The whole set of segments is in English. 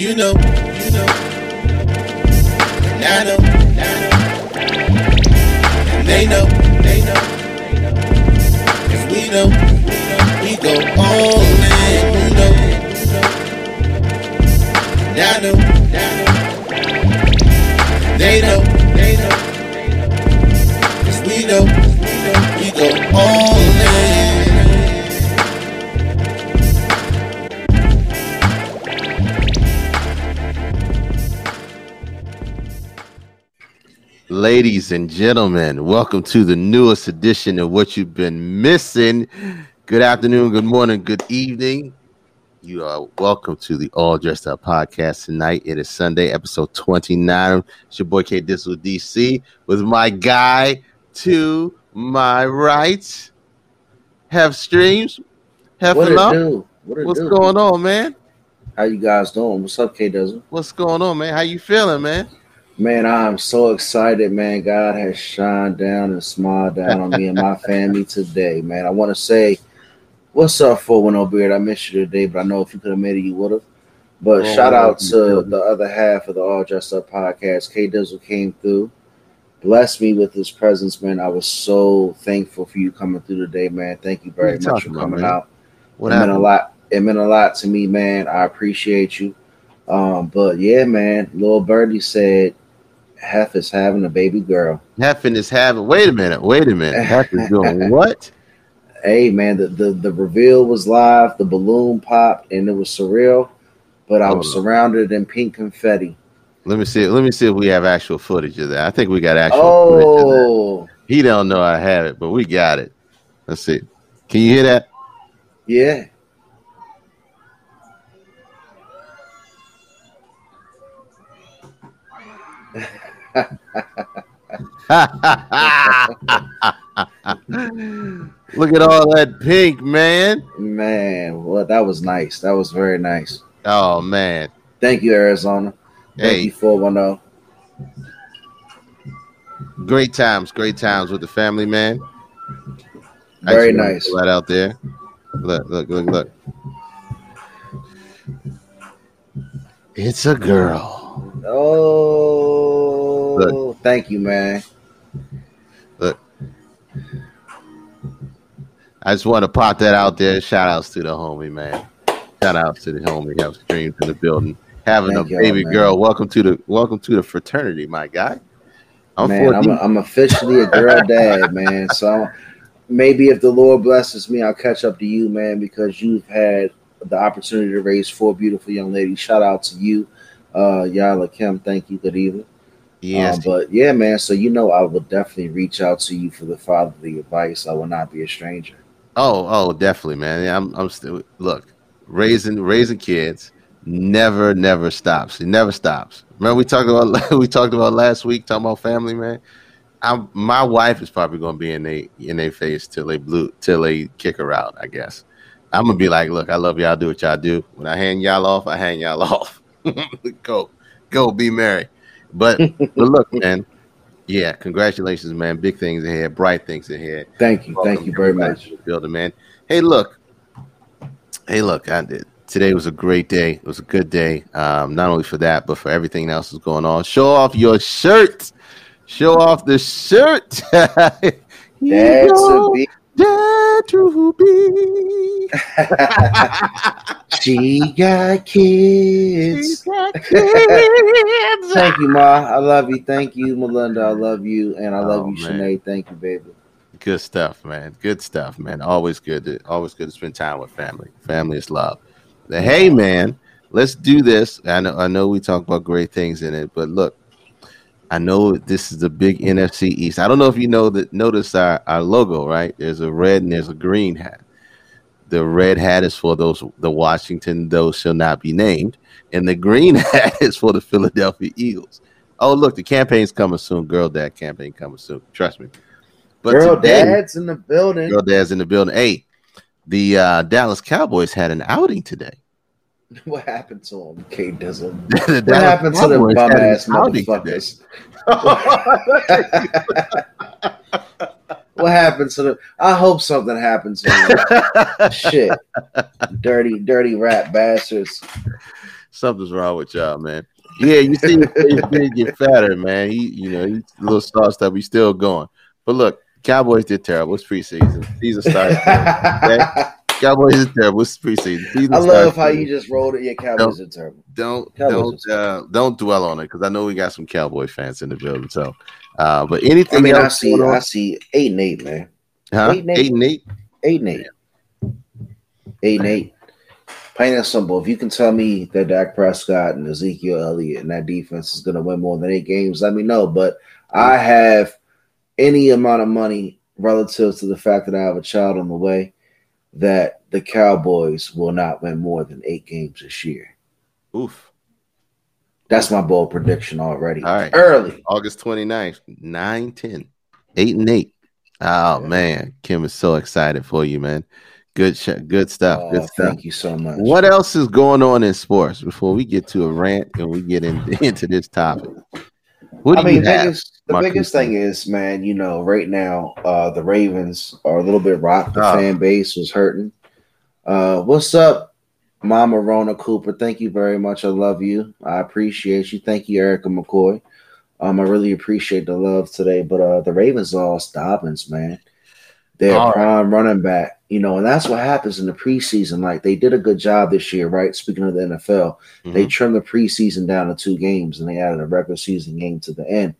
You know, you know. And I know, and. And they know, they know. Cause we know, we go all in. You know, and I know, and. They know, they know. Cause we know, we go all in. Ladies and gentlemen, welcome to the newest edition of What You've Been Missing. Good afternoon, good morning, good evening. You are welcome to the All Dressed Up podcast tonight. It is Sunday, episode 29. It's your boy K Dizzle DC with my guy to my right. Have streams. Have What it do? What it What's do? going on, man? How you guys doing? What's up, K Dizzle? What's going on, man? How you feeling, man? Man, I'm so excited, man. God has shined down and smiled down on me and my family today, man. I want to say, what's up, 410 Beard? I missed you today, but I know if you could have made it, you would have. But Oh, shout out to the other half of the All Dressed Up podcast. K Dizzle came through, blessed me with his presence, man. I was so thankful for you coming through today, man. Thank you very much for talking about, coming out. What it meant a lot. It meant a lot to me, man. I appreciate you. Um, but yeah, man, little birdie said Hef is having a baby girl. Heffin is having. Wait a minute. Wait a minute. Heff is doing what? Hey man, the, the the reveal was live, the balloon popped, and it was surreal. But I was surrounded in pink confetti. Let me see. Let me see if we have actual footage of that. I think we got actual footage of that. Oh, He don't know I have it, but we got it. Let's see. Can you hear that? yeah. Look at all that pink, man. Man, well, that was nice. That was very nice. Oh man. Thank you, Arizona. Thank Hey, you, 410. great times, great times with the family, man. Very nice. That out there. Look, look, look, look. It's a girl. Oh, thank you, man. Look. I just want to pop that out there. Shout outs to the homie, man. Shout outs to the homie. Have streams in the building. Having Thank a baby man. girl. Welcome to the welcome to the fraternity, my guy. I'm man, I'm, 14. I'm officially a girl dad, man. So maybe if the Lord blesses me, I'll catch up to you, man, because you've had the opportunity to raise four beautiful young ladies. Shout out to you, uh, Yala Kim. Thank you. Good evening. Yes, Um, but yeah, man. So you know, I will definitely reach out to you for the fatherly advice. I will not be a stranger. Oh, oh, definitely, man. Yeah, I'm, I'm still look raising raising kids never never stops. It never stops. Remember we talked about we talked about last week talking about family, man. I'm my wife is probably gonna be in a in their face till they blue till they kick her out. I guess I'm gonna be like, look, I love y'all. Do what y'all do. When I hang y'all off, I hang y'all off. go, go, be merry. But but look, man. Yeah, congratulations, man. Big things ahead, bright things ahead. Thank you. Thank you very much. Building, man. Hey, look. Hey, look. I did. Today was a great day. It was a good day. Um, not only for that, but for everything else that's going on. Show off your shirt. Show off the shirt. That's a big. Dare to be. She got kids. She's got kids. Thank you, Ma. I love you. Thank you, Melinda. I love you, and I love Oh, you, man. Sinead. Thank you, baby. Good stuff, man. Good stuff, man. Always good to always good to spend time with family. Family is love. The, hey, man, let's do this. I know I know we talk about great things in it, but look, I know this is the big NFC East. I don't know if you know that. Notice our, our logo, right? There's a red and there's a green hat. The red hat is for those the Washington those shall not be named, and the green hat is for the Philadelphia Eagles. Oh, look, the campaign's coming soon. Girl Dad campaign coming soon. Trust me. But Girl, today, dad's in the building. Girl Dad's in the building. Hey, the uh, Dallas Cowboys had an outing today. What happened to him, K Dizzle? the What Dallas happened to the bum ass motherfuckers? what happened to the? I hope something happened to them. Shit, dirty, dirty rat bastards. Something's wrong with y'all, man. Yeah, you see his face get fatter, man. He, you know, he's a little soft stuff. He's still going. But look, Cowboys did terrible. It's preseason. Season starts. Okay? Cowboys is terrible. It's preseason. Season I love how you just rolled it. Yeah, Cowboys are terrible. don't Cowboys don't uh, don't dwell on it because I know we got some Cowboy fans in the building. So, uh, but anything I mean, I see. I see eight and eight, man. huh? eight and eight. Eight and eight. Eight and eight. Eight and eight. Plain and simple. If you can tell me that Dak Prescott and Ezekiel Elliott and that defense is going to win more than eight games, let me know. But I have any amount of money relative to the fact that I have a child on the way that the Cowboys will not win more than eight games this year. Oof. That's my bold prediction already. All right. Early. August 29th, 9 10. 8 and 8. Oh Yeah. man, Kim is so excited for you, man. Good sh- good stuff. Oh, good stuff. thank you so much. What else is going on in sports before we get to a rant and we get in, into this topic? What do I mean, you have? The biggest thing is, man, you know, right now, uh, the Ravens are a little bit rocked. The Oh. fan base was hurting. Uh, what's up, Mama Rona Cooper? Thank you very much. I love you. I appreciate you. Thank you, Erica McCoy. Um, I really appreciate the love today. But uh, the Ravens lost Dobbins, man. Their All right. prime running back, you know, and that's what happens in the preseason. Like they did a good job this year, right? Speaking of the NFL, they Mhm. trimmed the preseason down to two games and they added a regular season game to the end,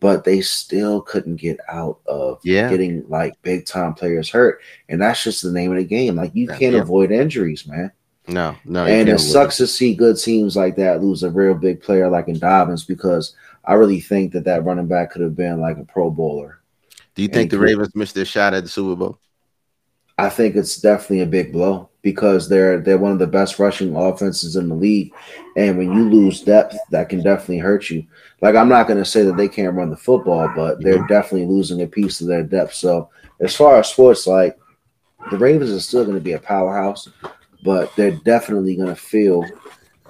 but they still couldn't get out of Yeah. getting like big time players hurt. And that's just the name of the game. Like you can't Yeah. avoid injuries, man. No, no. and it sucks to see good teams like that lose a real big player like in Dobbins because I really think that that running back could have been like a Pro Bowler. Do you think the and- Ravens missed their shot at the Super Bowl? I think it's definitely a big blow because they're they're one of the best rushing offenses in the league, and when you lose depth, that can definitely hurt you. Like I'm not going to say that they can't run the football, but they're definitely losing a piece of their depth. So as far as sports, like the Ravens are still going to be a powerhouse, but they're definitely going to feel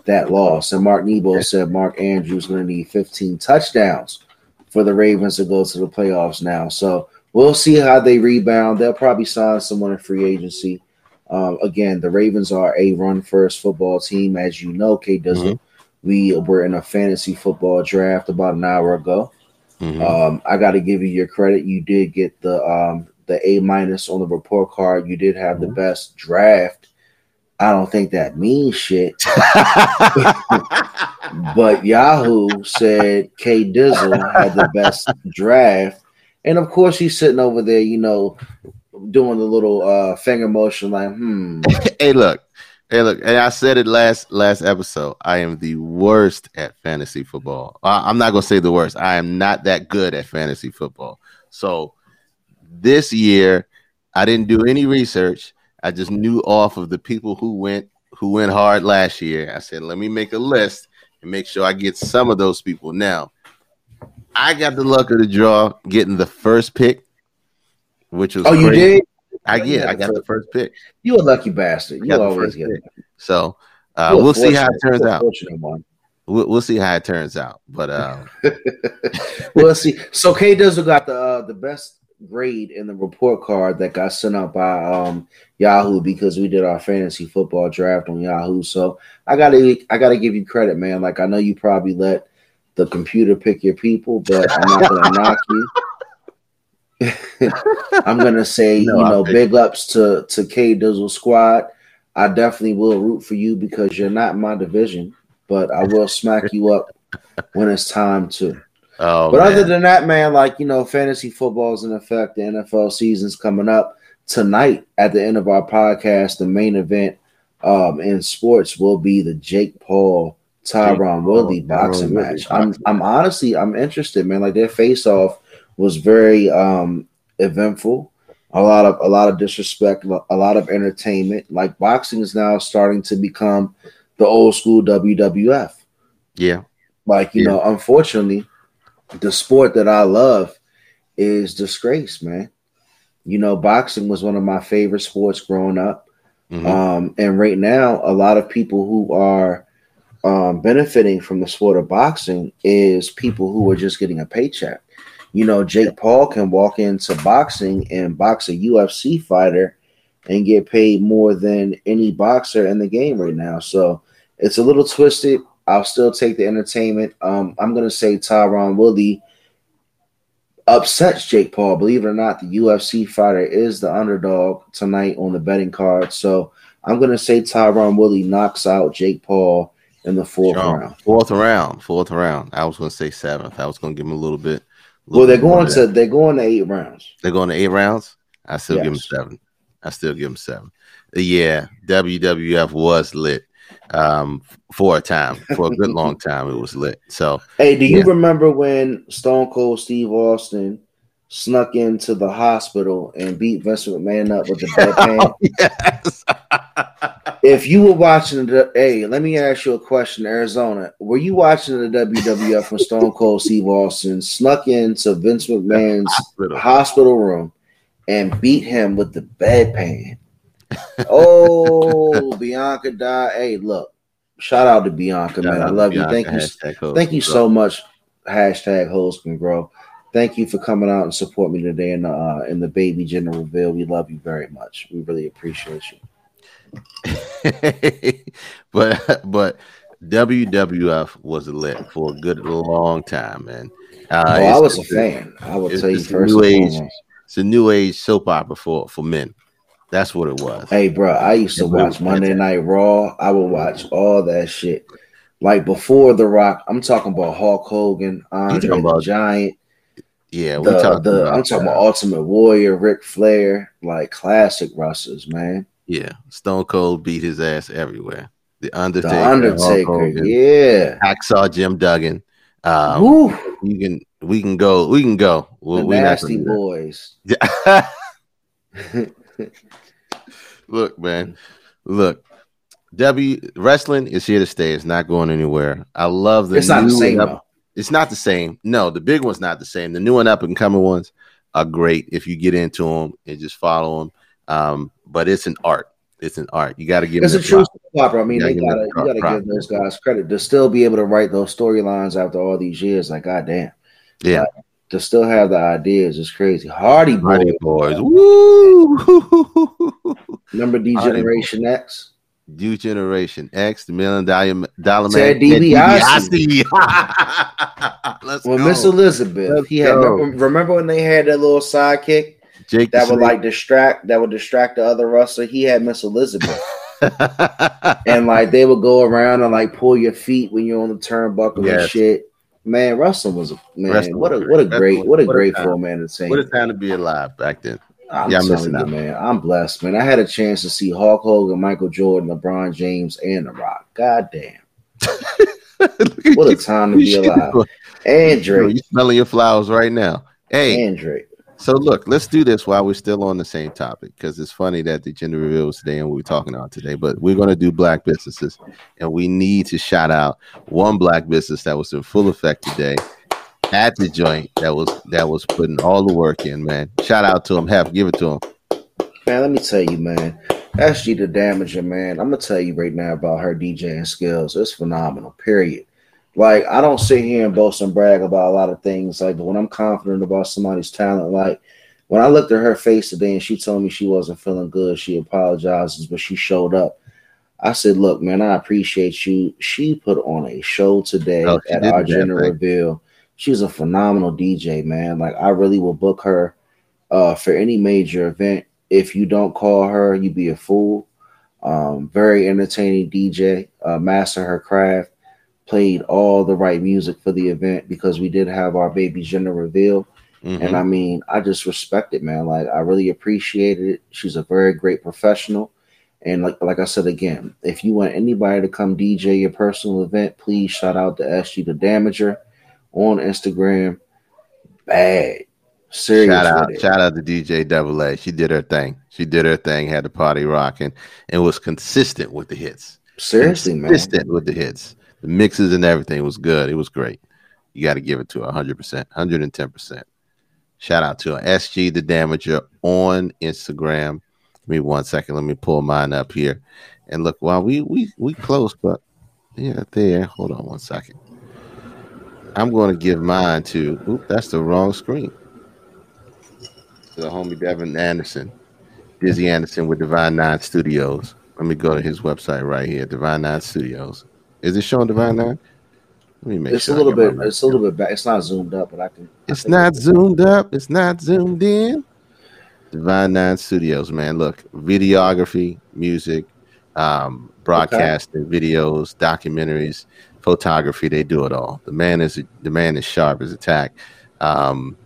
that loss. And Mark Nebo said Mark Andrews going to need 15 touchdowns for the Ravens to go to the playoffs now. So we'll see how they rebound. They'll probably sign someone in free agency. Um, again, the Ravens are a run first football team, as you know, Kate does Mhm. We were in a fantasy football draft about an hour ago. Mhm. Um, I got to give you your credit. You did get the um, the A minus on the report card. You did have the best draft. I don't think that means shit. But Yahoo said K Dizzle had the best draft. And of course, he's sitting over there, you know, doing the little uh, finger motion like, hmm. hey, look, hey, look, and I said it last last episode. I am the worst at fantasy football. I, I'm not gonna say the worst. I am not that good at fantasy football. So this year, I didn't do any research. I just knew off of the people who went who went hard last year. I said, let me make a list and make sure I get some of those people. Now, I got the luck of the draw getting the first pick, which was Oh, you did? I had I got the first- pick. You a lucky bastard. You always get it. So uh, we'll see how it turns out. We'll, we'll see how it turns out. But uh, well, see. So K Dizzle got the uh, the best grade in the report card that got sent out by um, Yahoo because we did our fantasy football draft on Yahoo. So I gotta I gotta give you credit, man. Like I know you probably let the computer pick your people, but I'm not gonna knock you. I'm gonna say, No, you know, big ups to to K Dizzle squad. I definitely will root for you because you're not in my division, but I will smack you up when it's time to. oh, But man. other than that, man, like you know, fantasy football is in effect. The NFL season's coming up tonight. At the end of our podcast, the main event um, in sports will be the Jake Paul Tyron Woodley Tyron boxing match. I'm I'm honestly I'm interested, man. Like their face off was very um, eventful. A lot of a lot of disrespect, a lot of entertainment. Like boxing is now starting to become the old school WWF. yeah, Like, you Yeah. know, unfortunately, the sport that I love is disgrace, man. You know, boxing was one of my favorite sports growing up. Mhm. Um, and right now, a lot of people who are um, benefiting from the sport of boxing is people who are just getting a paycheck. You know, Jake Paul can walk into boxing and box a UFC fighter and get paid more than any boxer in the game right now. So It's a little twisted. I'll still take the entertainment. Um, I'm gonna say Tyron Woodley upsets Jake Paul. Believe it or not, the UFC fighter is the underdog tonight on the betting card. So I'm gonna say Tyron Woodley knocks out Jake Paul in the fourth Sure. round. Fourth round, fourth round. I was going to say seventh. I was going to give him a little bit. Well, they're little bit more going to they're going to eight rounds. They're going to eight rounds. I still give them seven. I still give them seven. Yeah, WWF was lit um, for a time, for a good long time. It was lit. So Hey, do you Yeah. remember when Stone Cold Steve Austin snuck into the hospital and beat Vince McMahon up with the bedpan? yes, if you were watching the hey, let me ask you a question, Arizona. Were you watching the WWF when Stone Cold Steve Austin snuck into Vince McMahon's hospital room and beat him with the bedpan? Oh, Bianca died. Hey, look, shout out to Bianca, man. I love you. Thank you. Thank you so much. Hashtag hoes can grow. Thank you for coming out and support me today in the uh, in the baby gender reveal. We love you very much. We really appreciate you. but but WWF was lit for a good long time, man. Uh, oh, I was a fan. I tell you it's a first new age. It's a new age soap opera for for men. That's what it was. Hey, bro, I used to Yeah, but it watch Monday. Night Raw. I would watch all that shit. Like before The Rock, I'm talking about Hulk Hogan, Andre talking the about- Giant, Yeah, we the, talked the about I'm talking about Ultimate Warrior, Ric Flair, like classic wrestlers, man. Yeah, Stone Cold beat his ass everywhere. The The Undertaker, Hulk Undertaker, Hogan, yeah. Hacksaw Jim Duggan. Um, Woo, we can we can go we can go. We- the Nasty Boys. that. Look, man. Look. W wrestling is here to stay. It's not going anywhere. I love the It's not the same up- It's not the same. No, the big one's not the same. The new and up and coming ones are great if you get into them and just follow them. Um, but it's an art. It's an art. You got to give It's a true opera. I mean, Yeah, they gotta you gotta give those guys credit to still be able to write those storylines after all these years. Like, goddamn, Yeah. to still have the ideas is crazy. Hardy Boy, Mighty Boys. Woo! remember D Hardy Generation X? New Generation X, the Million Dollar, dollar Man, DiBiase. Let's When go. Miss Elizabeth, Let's he had remember, remember when they had that little sidekick Jake that would like distract that would distract the other wrestler. He had Miss Elizabeth, and like they would go around and like pull your feet when you're on the turnbuckle and shit. Man, wrestling was a man. Wrestling what a what a great. Wrestling- what a what a great time. form of what a time to be alive back then. I'm Yeah, I'm telling missing you, man. I'm blessed, man. I had a chance to see Hulk Hogan, Michael Jordan, LeBron James, and The Rock. God damn. What a time to be alive. shit. And Bro, you smelling your flowers right now. Hey, And Drake. So look, let's do this while we're still on the same topic because it's funny that the gender reveal was today and we're talking about today. But we're going to do black businesses, and we need to shout out one black business that was in full effect today at the joint that was that was putting all the work in. Man, shout out to him. Have give it to him. Man, let me tell you, man. SG the Damager, man. I'm gonna tell you right now about her DJing skills. It's phenomenal. Period. Like I don't sit here and boast and brag about a lot of things. Like, but when I'm confident about somebody's talent, like when I looked at her face today and she told me she wasn't feeling good, she apologizes, but she showed up. I said, "Look, man, I appreciate you." She put on a show today Oh, at our gender thing. reveal. She's a phenomenal DJ, man. Like I really will book her uh, for any major event. If you don't call her, you be a fool. Um, very entertaining DJ, uh, master her craft, played all the right music for the event because we did have our baby gender reveal. Mhm. And I mean, I just respect it, man. Like I really appreciated it. She's a very great professional. And like like I said again, if you want anybody to come DJ your personal event, please shout out to SG the Damager on Instagram. Bad. Serious Shout out, shout out to DJ Double A. She did her thing. She did her thing, had the party rocking, and was consistent with the hits. Seriously, man. consistent with the hits. The mixes and everything was good. It was great. You got to give it to her 100%, 110%. Shout out to. SG the Damager on Instagram. Give me one second. Let me pull mine up here. And look, while we we we close, but yeah, there. Hold on one second. I'm going to give mine to. Oop, that's the wrong screen. To the homie Devin Anderson, Dizzy Anderson with Divine Nine Studios. Let me go to his website right here, Divine Nine Studios. Is it showing Divine Nine? Let me make It's sure a I little bit. It's a little bit back. It's not zoomed up, but I can. It's think not zoomed up. It's not zoomed in. Divine Nine Studios, man. Look, videography, music, um, broadcasting, videos, documentaries, photography. They do it all. The man is the man is sharp as a tack. Um,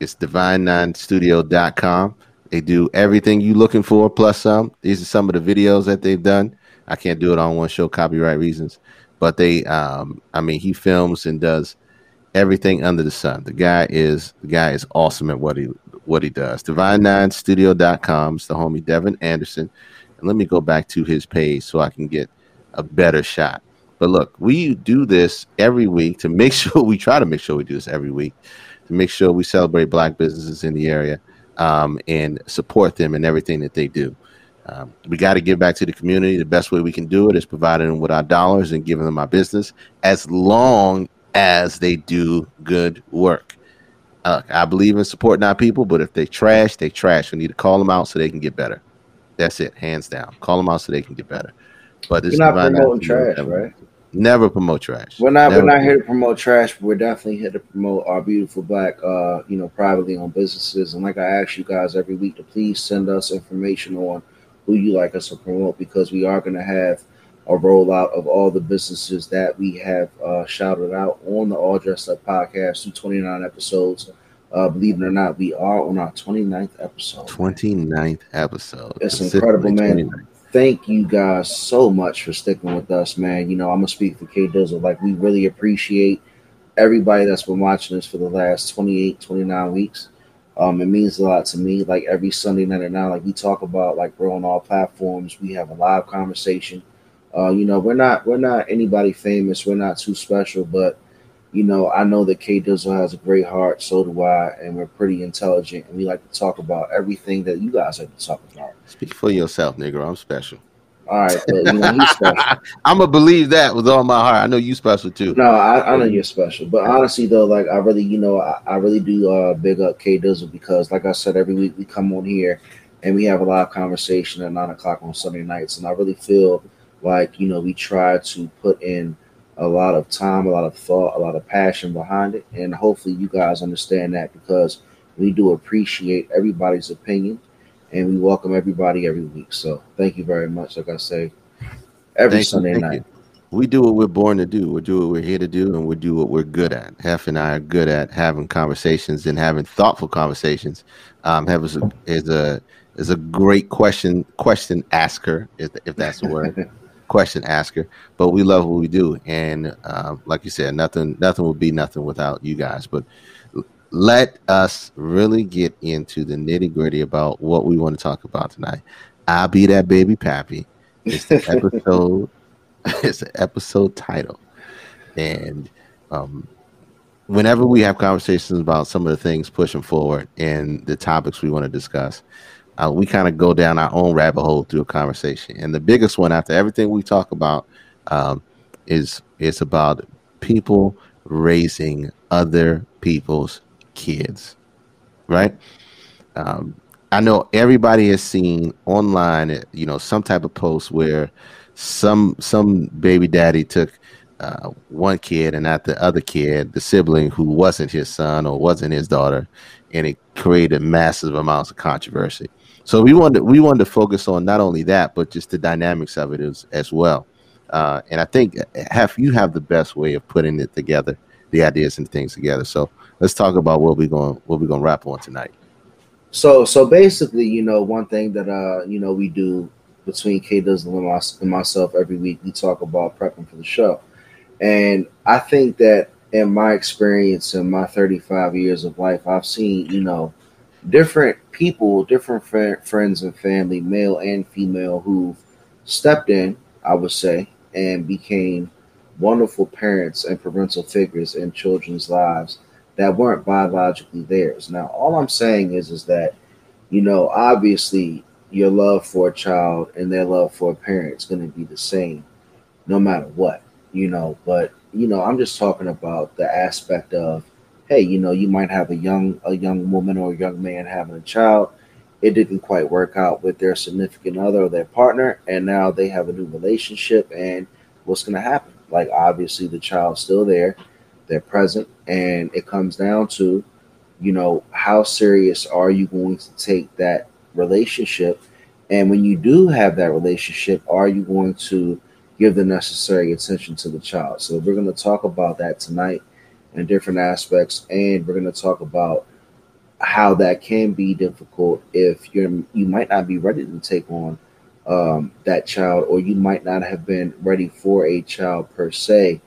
it's divine9studio.com. They do everything you looking for plus some. These are some of the videos that they've done. I can't do it on one show, copyright reasons. But they, um, I mean, he films and does everything under the sun. The guy is the guy is awesome at what he what he does. Divine9studio.com. is the homie Devin Anderson. And let me go back to his page so I can get a better shot. But look, we do this every week to make sure we try to make sure we do this every week to make sure we celebrate black businesses in the area um, and support them in everything that they do. Um, we got to give back to the community. The best way we can do it is providing them with our dollars and giving them our business as long as they do good work. Uh, I believe in supporting our people, but if they trash, they trash. We need to call them out so they can get better. That's it, hands down. Call them out so they can get better. But this We're not promoting trash, never, right? Never promote trash. We're not. Never we're not here to promote trash. But we're definitely here to promote our beautiful black, uh, you know, privately owned businesses. And like I ask you guys every week to please send us information on who you like us to promote because we are going to have a rollout of all the businesses that we have uh, shouted out on the All Dressed Up podcast through 29 episodes. Uh, believe it or not, we are on our 29th episode. 29th episode. It's incredible, man. 29th. thank you guys so much for sticking with us, man. You know, I'm gonna speak for K Dizzle. Like, we really appreciate everybody that's been watching us for the last 28, 29 weeks. Um, it means a lot to me. Like every Sunday night at now, like we talk about, like we're on all platforms. We have a live conversation. Uh, you know, we're not we're not anybody famous. We're not too special, but you know, I know that K Dizzle has a great heart. So do I, and we're pretty intelligent, and we like to talk about everything that you guys like to talk about. Speak for yourself, nigga. I'm special. All right, but you know. I'm gonna believe that with all my heart. I know you special too. No, I, I know you're special, but honestly though, like I really, you know, I, I really do uh big up K Dizzle because, like I said, every week we come on here and we have a live conversation at nine o'clock on Sunday nights, and I really feel like you know we try to put in a lot of time, a lot of thought, a lot of passion behind it, and hopefully you guys understand that because we do appreciate everybody's opinion and we welcome everybody every week. So thank you very much. Like I say, every Thank Sunday thank night. you. We do what we're born to do. We do what we're here to do, and we do what we're good at. Hef and I are good at having conversations and having thoughtful conversations. Um, Hef is a is a is a great question question asker, if, if that's the word. question asker. But we love what we do, and um, like you said, nothing nothing would be nothing without you guys. But let us really get into the nitty gritty about what we want to talk about tonight. I'll be that baby pappy. It's the episode. it's an episode title, and um, whenever we have conversations about some of the things pushing forward and the topics we want to discuss, uh, we kind of go down our own rabbit hole through a conversation. And the biggest one, after everything we talk about, um, is is about people raising other people's kids, right? Um, I know everybody has seen online, uh, you know, some type of post where some some baby daddy took uh, one kid and not the other kid, the sibling who wasn't his son or wasn't his daughter, and it created massive amounts of controversy. So we wanted we wanted to focus on not only that, but just the dynamics of it as, as well. Uh, and I think have you have the best way of putting it together, the ideas and things together. So let's talk about what we're going what we're going to wrap on tonight. So so basically, you know, one thing that uh you know we do between K Dizzle and, myself every week, we talk about prepping for the show, and I think that in my experience in my 35 years of life, I've seen you know different people, different fr- friends and family, male and female, who've stepped in, I would say, and became wonderful parents and parental figures in children's lives that weren't biologically theirs. Now, all I'm saying is, is that, you know, obviously your love for a child and their love for a parent is going to be the same no matter what, you know, but, you know, I'm just talking about the aspect of, hey, you know, you might have a young, a young woman or a young man having a child. It didn't quite work out with their significant other or their partner, and now they have a new relationship and what's going to happen? Like, obviously, the child's still there, they're present, and it comes down to, you know, how serious are you going to take that relationship? And when you do have that relationship, are you going to give the necessary attention to the child? So, we're going to talk about that tonight in different aspects, and we're going to talk about how that can be difficult if you're you might not be ready to take on um, that child, or you might not have been ready for a child per se,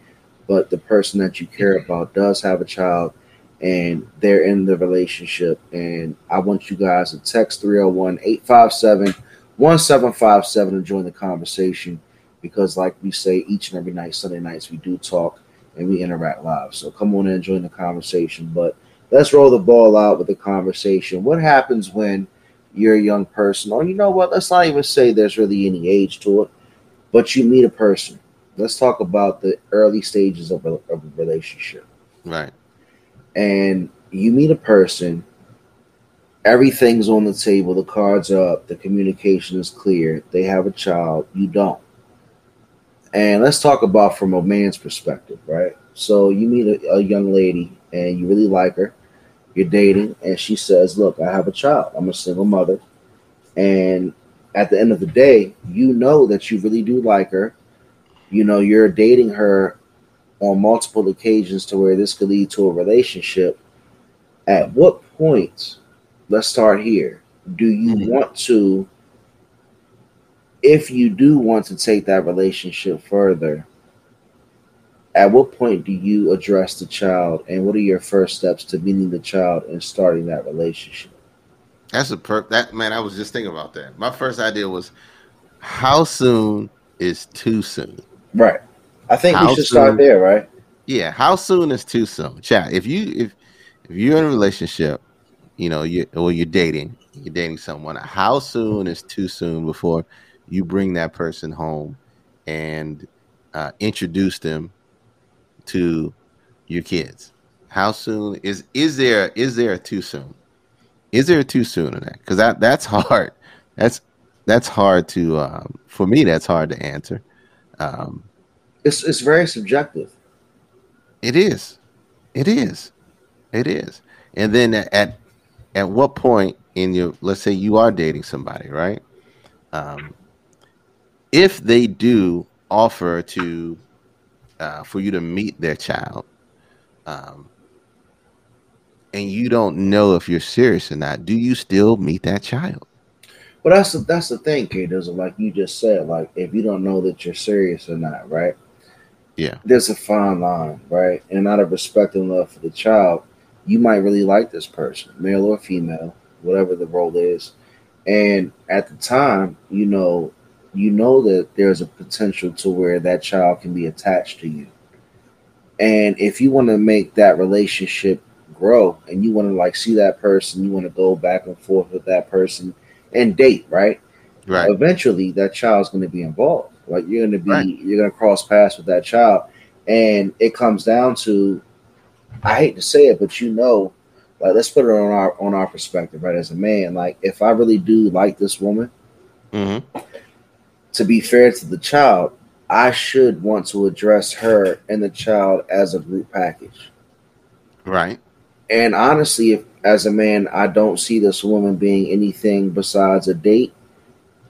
but the person that you care about does have a child and they're in the relationship. And I want you guys to text 301 857 1757 to join the conversation because, like we say each and every night, Sunday nights, we do talk and we interact live. So come on in and join the conversation. But let's roll the ball out with the conversation. What happens when you're a young person, or you know what, let's not even say there's really any age to it, but you meet a person. Let's talk about the early stages of a, of a relationship. Right. And you meet a person, everything's on the table, the cards are up, the communication is clear, they have a child, you don't. And let's talk about from a man's perspective, right? So you meet a, a young lady and you really like her you're dating, and she says, Look, I have a child. I'm a single mother. And at the end of the day, you know that you really do like her. You know, you're dating her on multiple occasions to where this could lead to a relationship. At what point, let's start here, do you mm-hmm. want to, if you do want to take that relationship further, at what point do you address the child and what are your first steps to meeting the child and starting that relationship that's a per that man i was just thinking about that my first idea was how soon is too soon right i think how we should soon, start there right yeah how soon is too soon chat if you if if you're in a relationship you know you or you're dating you're dating someone how soon is too soon before you bring that person home and uh, introduce them to your kids? How soon is is there is there a too soon? Is there a too soon in that? Because that that's hard. That's that's hard to um, for me. That's hard to answer. Um, it's it's very subjective. It is. It is. It is. And then at at what point in your let's say you are dating somebody, right? Um, if they do offer to uh, for you to meet their child, um, and you don't know if you're serious or not, do you still meet that child? Well, that's the, that's the thing, Kate. Is like you just said, like if you don't know that you're serious or not, right? Yeah. There's a fine line, right? And out of respect and love for the child, you might really like this person, male or female, whatever the role is. And at the time, you know, you know that there's a potential to where that child can be attached to you. And if you want to make that relationship grow and you want to like see that person, you want to go back and forth with that person and date, right? Right. Eventually that child's going to be involved. Like you're going to be right. you're going to cross paths with that child and it comes down to I hate to say it, but you know, like let's put it on our on our perspective, right? As a man, like if I really do like this woman, mm-hmm to be fair to the child, I should want to address her and the child as a group package. Right. And honestly, if as a man, I don't see this woman being anything besides a date,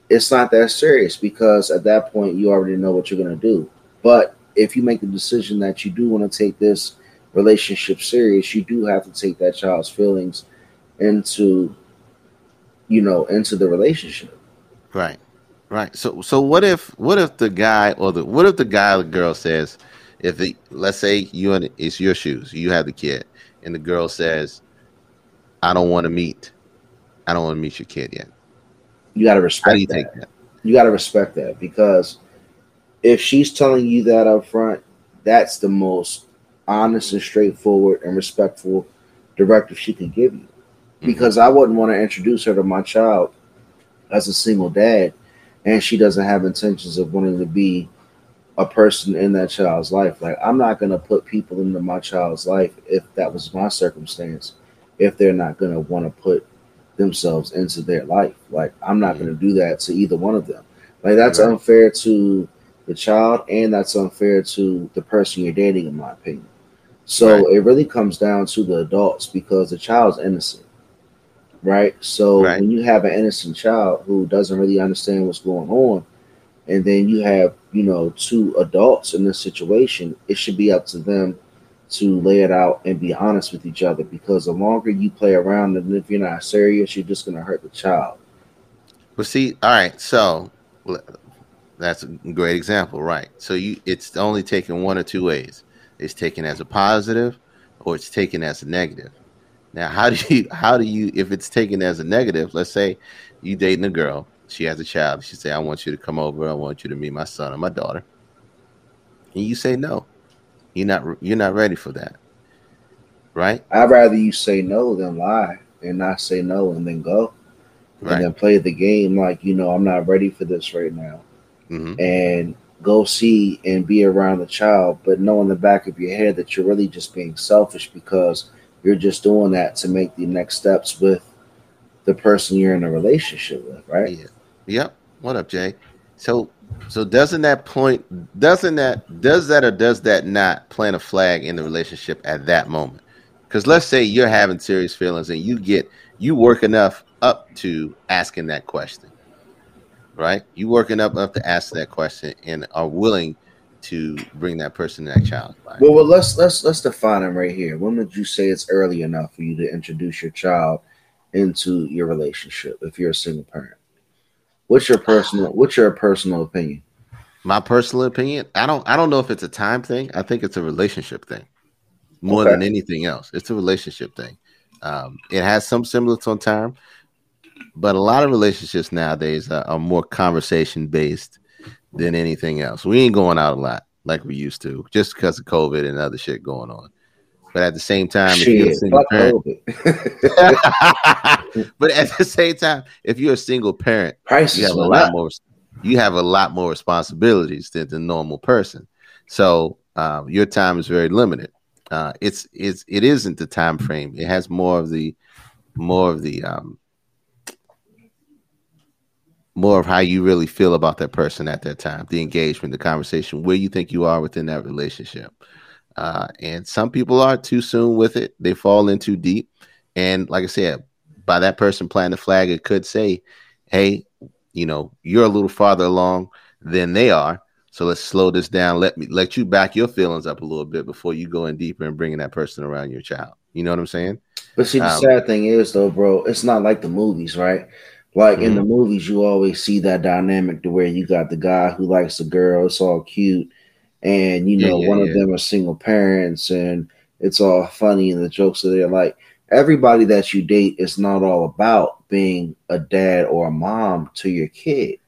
it's not that serious because at that point you already know what you're going to do. But if you make the decision that you do want to take this relationship serious, you do have to take that child's feelings into, you know, into the relationship. Right. Right. So so what if what if the guy or the what if the guy or the girl says if the let's say you and it's your shoes, you have the kid, and the girl says, I don't want to meet I don't want to meet your kid yet. You gotta respect you that. that. You gotta respect that because if she's telling you that up front, that's the most honest and straightforward and respectful directive she can give you. Mm-hmm. Because I wouldn't want to introduce her to my child as a single dad and she doesn't have intentions of wanting to be a person in that child's life. Like I'm not gonna put people into my child's life if that was my circumstance, if they're not gonna want to put themselves into their life. Like I'm not gonna do that to either one of them. Like that's right. unfair to the child, and that's unfair to the person you're dating, in my opinion. So Right. it really comes down to the adults because the child's innocent, right? So Right. when you have an innocent child who doesn't really understand what's going on, and then you have you know two adults in this situation, it should be up to them to lay it out and be honest with each other because the longer you play around and if you're not serious, you're just gonna hurt the child. But see, all right, so that's a great example, right? So you it's only taken one or two ways. It's taken as a positive or it's taken as a negative. Now, how do you how do you if it's taken as a negative, let's say you dating a girl, she has a child, she say, I want you to come over, I want you to meet my son or my daughter. And you say no. You're not you're not ready for that. Right? I'd rather you say no than lie and not say no and then go. Right. And then play the game like, you know, I'm not ready for this right now. hmm And go see and be around the child, but know in the back of your head that you're really just being selfish because you're just doing that to make the next steps with the person you're in a relationship with, right? Yeah. Yep. What up, Jay? So so doesn't that point doesn't that does that or does that not plant a flag in the relationship at that moment? Because let's say you're having serious feelings and you get you work enough up to asking that question. Right? You working up up to ask that question and are willing to bring that person that child. Well, well, let's let's let's define them right here. When would you say it's early enough for you to introduce your child into your relationship if you're a single parent? What's your personal What's your personal opinion? My personal opinion, I don't I don't know if it's a time thing. I think it's a relationship thing. More Okay. than anything else. It's a relationship thing. Um, it has some semblance on time, but a lot of relationships nowadays are, are more conversation based than anything else. We ain't going out a lot like we used to, just because of COVID and other shit going on. But at the same time, if you're a single parent, but at the same time, if you're a single parent, Prices you have a lot up. more you have a lot more responsibilities than the normal person. So um, your time is very limited. Uh, it's it's it isn't the time frame. It has more of the more of the um, more of how you really feel about that person at that time the engagement the conversation where you think you are within that relationship uh, and some people are too soon with it. They fall in too deep. And like i said by that person planting the flag it could say hey you know you're a little farther along than they are. So let's slow this down. Let me let you back your feelings up a little bit before you go in deeper and bringing that person around your child. You know what i'm saying? But see, the Um, sad thing is, though, bro, it's not like the movies, right? Like in Mhm. the movies, you always see that dynamic to where you got the guy who likes the girl, it's all cute, and you Yeah, know, yeah, one yeah. of them are single parents, and it's all funny, and the jokes are there. Like everybody that you date is not all about being a dad or a mom to your kid.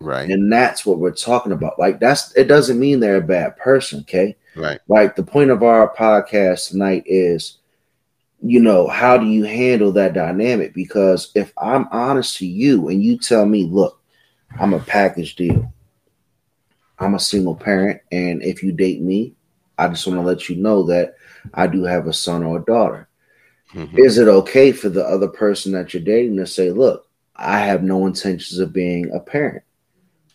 right And that's what we're talking about. Like that's it doesn't mean they're a bad person, okay? right like the point of our podcast tonight is you know how do you handle that dynamic because if i'm honest to you and you tell me look i'm a package deal i'm a single parent and if you date me i just want to let you know that i do have a son or a daughter Mhm. is it okay for the other person that you're dating to say look i have no intentions of being a parent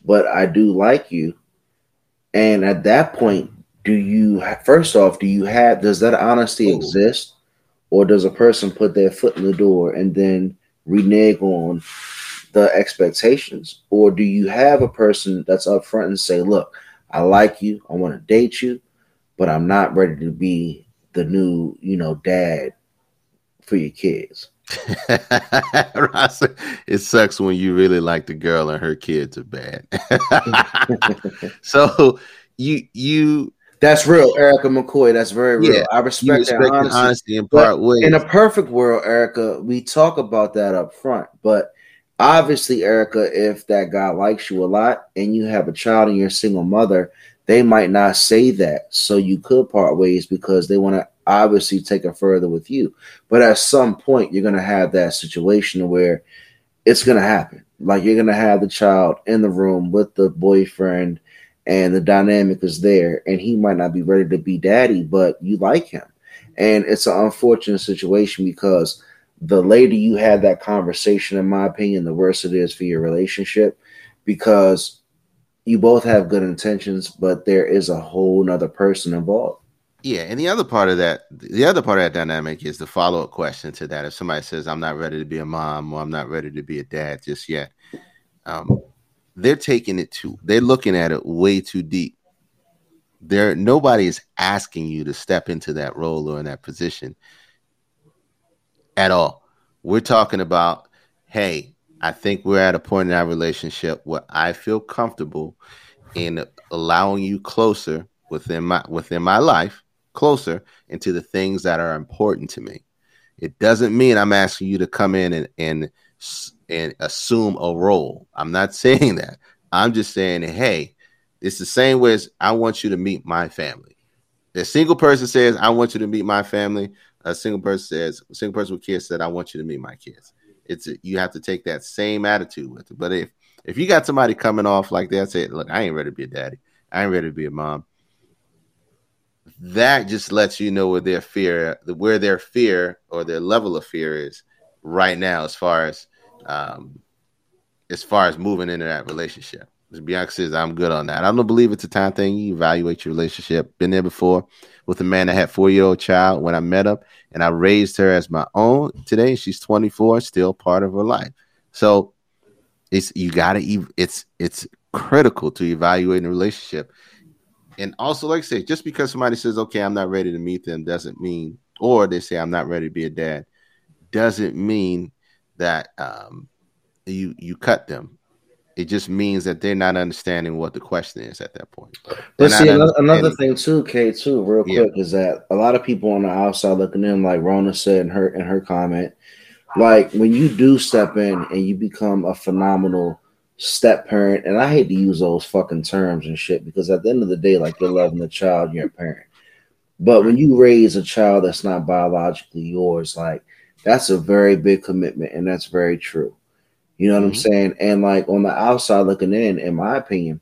but i do like you and at that point do you first off do you have does that honesty Ooh. exist or does a person put their foot in the door and then renege on the expectations or do you have a person that's upfront and say look i like you i want to date you but i'm not ready to be the new you know dad for your kids it sucks when you really like the girl and her kids are bad. so you you that's real erica mccoy that's very real Yeah, i respect, respect that honesty honesty and But part ways. in a perfect world, Erica, we talk about that up front. But obviously, Erica, if that guy likes you a lot and you have a child and you're a single mother, they might not say that. So you could part ways because they want to obviously take it further with you. But at some point, you're going to have that situation where it's going to happen. Like you're going to have the child in the room with the boyfriend and the dynamic is there and he might not be ready to be daddy, but you like him. And it's an unfortunate situation because the later you have that conversation, in my opinion, the worse it is for your relationship because you both have good intentions, but there is a whole nother person involved. Yeah, and the other part of that, the other part of that dynamic is the follow up question to that. If somebody says, "I'm not ready to be a mom," or "I'm not ready to be a dad just yet," um, they're taking it too. They're looking at it way too deep. There, nobody is asking you to step into that role or in that position at all. We're talking about, hey, I think we're at a point in our relationship where I feel comfortable in allowing you closer within my within my life, closer into the things that are important to me. It doesn't mean I'm asking you to come in and and and assume a role. I'm not saying that. I'm just saying, hey, it's the same way as I want you to meet my family. The single person says, I want you to meet my family. A single person says, a single person with kids said, I want you to meet my kids it's a, you have to take that same attitude with it. But if if you got somebody coming off like that, say, look, I ain't ready to be a daddy. I ain't ready to be a mom. That just lets you know where their fear, where their fear or their level of fear is right now, as far as um, as far as moving into that relationship. Bianca says, I'm good on that. I don't believe it's a time thing. You evaluate your relationship. Been there before with a man that had four year old child when I met up and I raised her as my own. Today she's 24, still part of her life. So it's you gotta it's it's critical to evaluate a relationship. And also, like I say, just because somebody says, okay, I'm not ready to meet them, doesn't mean, or they say I'm not ready to be a dad, doesn't mean that um, you you cut them it just means that they're not understanding what the question is at that point. But see, another, another, thing too, Kate, too, real quick, yeah. is that a lot of people on the outside looking in, like Rona said in her in her comment, like when you do step in and you become a phenomenal step parent, and I hate to use those fucking terms and shit because at the end of the day, like you're loving the child, you're a parent. But when you raise a child that's not biologically yours, like that's a very big commitment, and that's very true. You know what mm-hmm. I'm saying? And like on the outside looking in, in my opinion,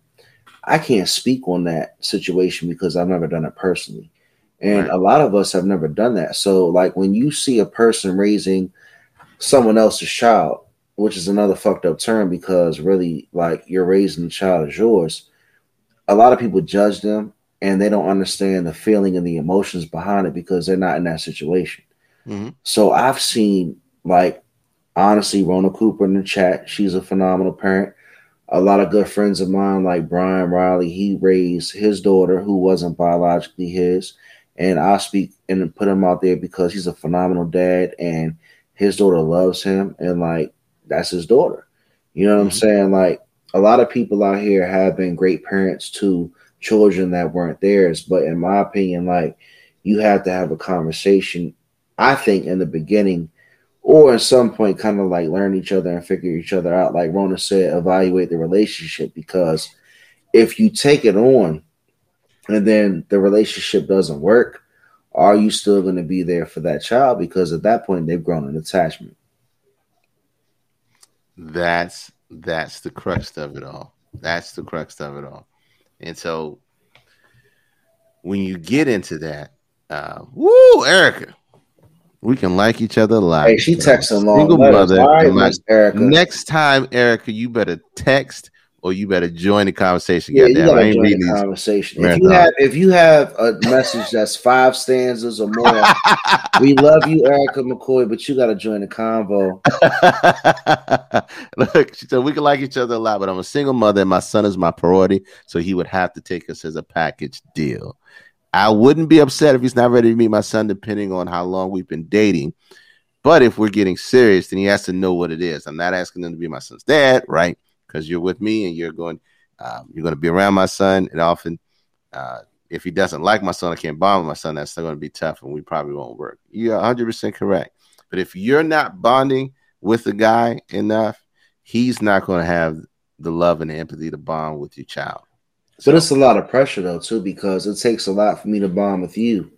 I can't speak on that situation because I've never done it personally. And right. a lot of us have never done that. So, like, when you see a person raising someone else's child, which is another fucked up term because really, like, you're raising the child as yours, a lot of people judge them and they don't understand the feeling and the emotions behind it because they're not in that situation. Mm-hmm. So, I've seen, like, honestly, Rona Cooper in the chat, she's a phenomenal parent. A lot of good friends of mine, like Brian Riley, he raised his daughter who wasn't biologically his. And I speak and put him out there because he's a phenomenal dad and his daughter loves him. And like, that's his daughter. You know what mm-hmm. I'm saying? Like, a lot of people out here have been great parents to children that weren't theirs. But in my opinion, like, you have to have a conversation, I think, in the beginning or at some point kind of like learn each other and figure each other out like rona said evaluate the relationship because if you take it on and then the relationship doesn't work are you still going to be there for that child? Because at that point they've grown an attachment. That's that's the crux of it all. That's the crux of it all. And so when you get into that uh woo erica we can like each other live. Hey, she texting long Single mother. Right, Erica. Next time, Erica, you better text or you better join the conversation. Yeah, you gotta join the conversation. If you have if you have a message that's five stanzas or more, we love you, Erica McCoy, but you gotta join the convo. Look, she said we can like each other a lot, but I'm a single mother and my son is my priority, so he would have to take us as a package deal. I wouldn't be upset if he's not ready to meet my son, depending on how long we've been dating. But if we're getting serious, then he has to know what it is. I'm not asking him to be my son's dad, right? Because you're with me and you're going, um, you're going to be around my son. And often, uh, if he doesn't like my son, I can't bond with my son. That's still going to be tough, and we probably won't work. You're 100 percent correct. But if you're not bonding with the guy enough, he's not going to have the love and the empathy to bond with your child. But it's a lot of pressure though too because it takes a lot for me to bond with you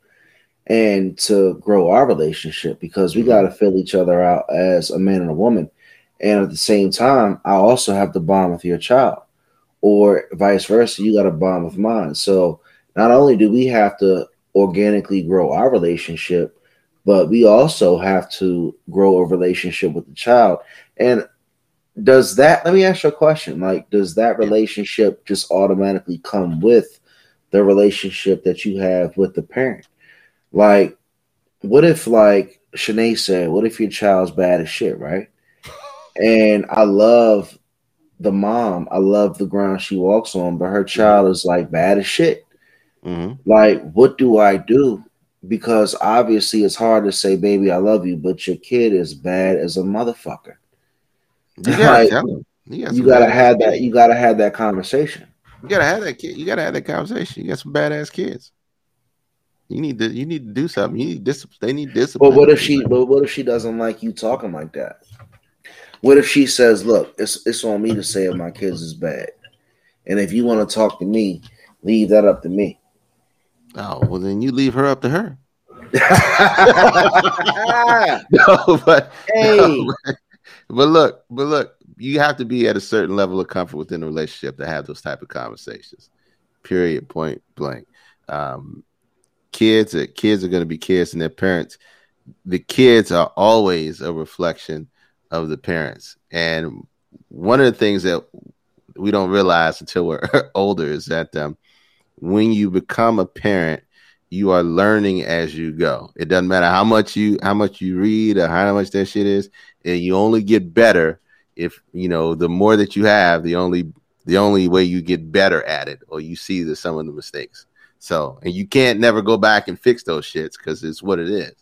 and to grow our relationship because we mm-hmm. got to fill each other out as a man and a woman. And at the same time, I also have to bond with your child, or vice versa. You got to bond with mine. So not only do we have to organically grow our relationship, but we also have to grow a relationship with the child. And does that let me ask you a question like does that relationship just automatically come with the relationship that you have with the parent? Like what if like Shanae said what if your child's bad as shit right? And i love the mom i love the ground she walks on but her child is like bad as shit. Hmm like what do i do? Because obviously it's hard to say baby i love you but your kid is bad as a motherfucker You gotta Like, tell him. You, got you gotta badass have that you gotta have that conversation You gotta have that kid. You gotta have that conversation. You got some badass kids. You need to. You need to do something. You need discipline. They need discipline. But what if she? But what if she doesn't like you talking like that? What if she says, "Look, it's it's on me to say if my kids is bad, and if you want to talk to me, leave that up to me." Oh well, then you leave her up to her. No, but hey, no, but look, but look, you have to be at a certain level of comfort within a relationship to have those type of conversations. Period. Point blank. Um, kids, are, kids are going to be kids, and their parents. The kids are always a reflection of the parents, and one of the things that we don't realize until we're older is that um, when you become a parent, you are learning as you go. It doesn't matter how much you how much you read or how much that shit is, and you only get better if you know the more that you have, the only the only way you get better at it or you see the some of the mistakes. So and you can't never go back and fix those shits because it's what it is.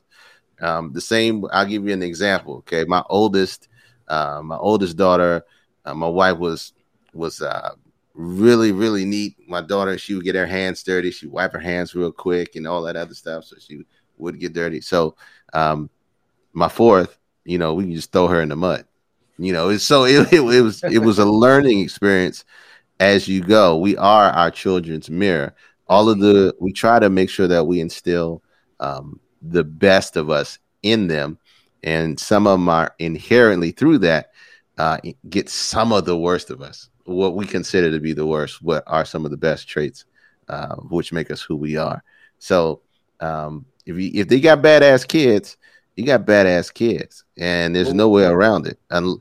Um, the same. I'll give you an example. Okay, my oldest, uh, my oldest daughter, uh, my wife was was uh, really really neat. My daughter, she would get her hands dirty. She would wipe her hands real quick and all that other stuff, so she would get dirty. So um, my fourth, you know, we can just throw her in the mud. You know, it's so it, it, it was it was a learning experience as you go. We are our children's mirror. All of the we try to make sure that we instill um, the best of us in them, and some of them are inherently through that uh, get some of the worst of us. What we consider to be the worst, what are some of the best traits, uh, which make us who we are. So um, if you, if they got badass kids, you got badass kids, and there's no way around it. And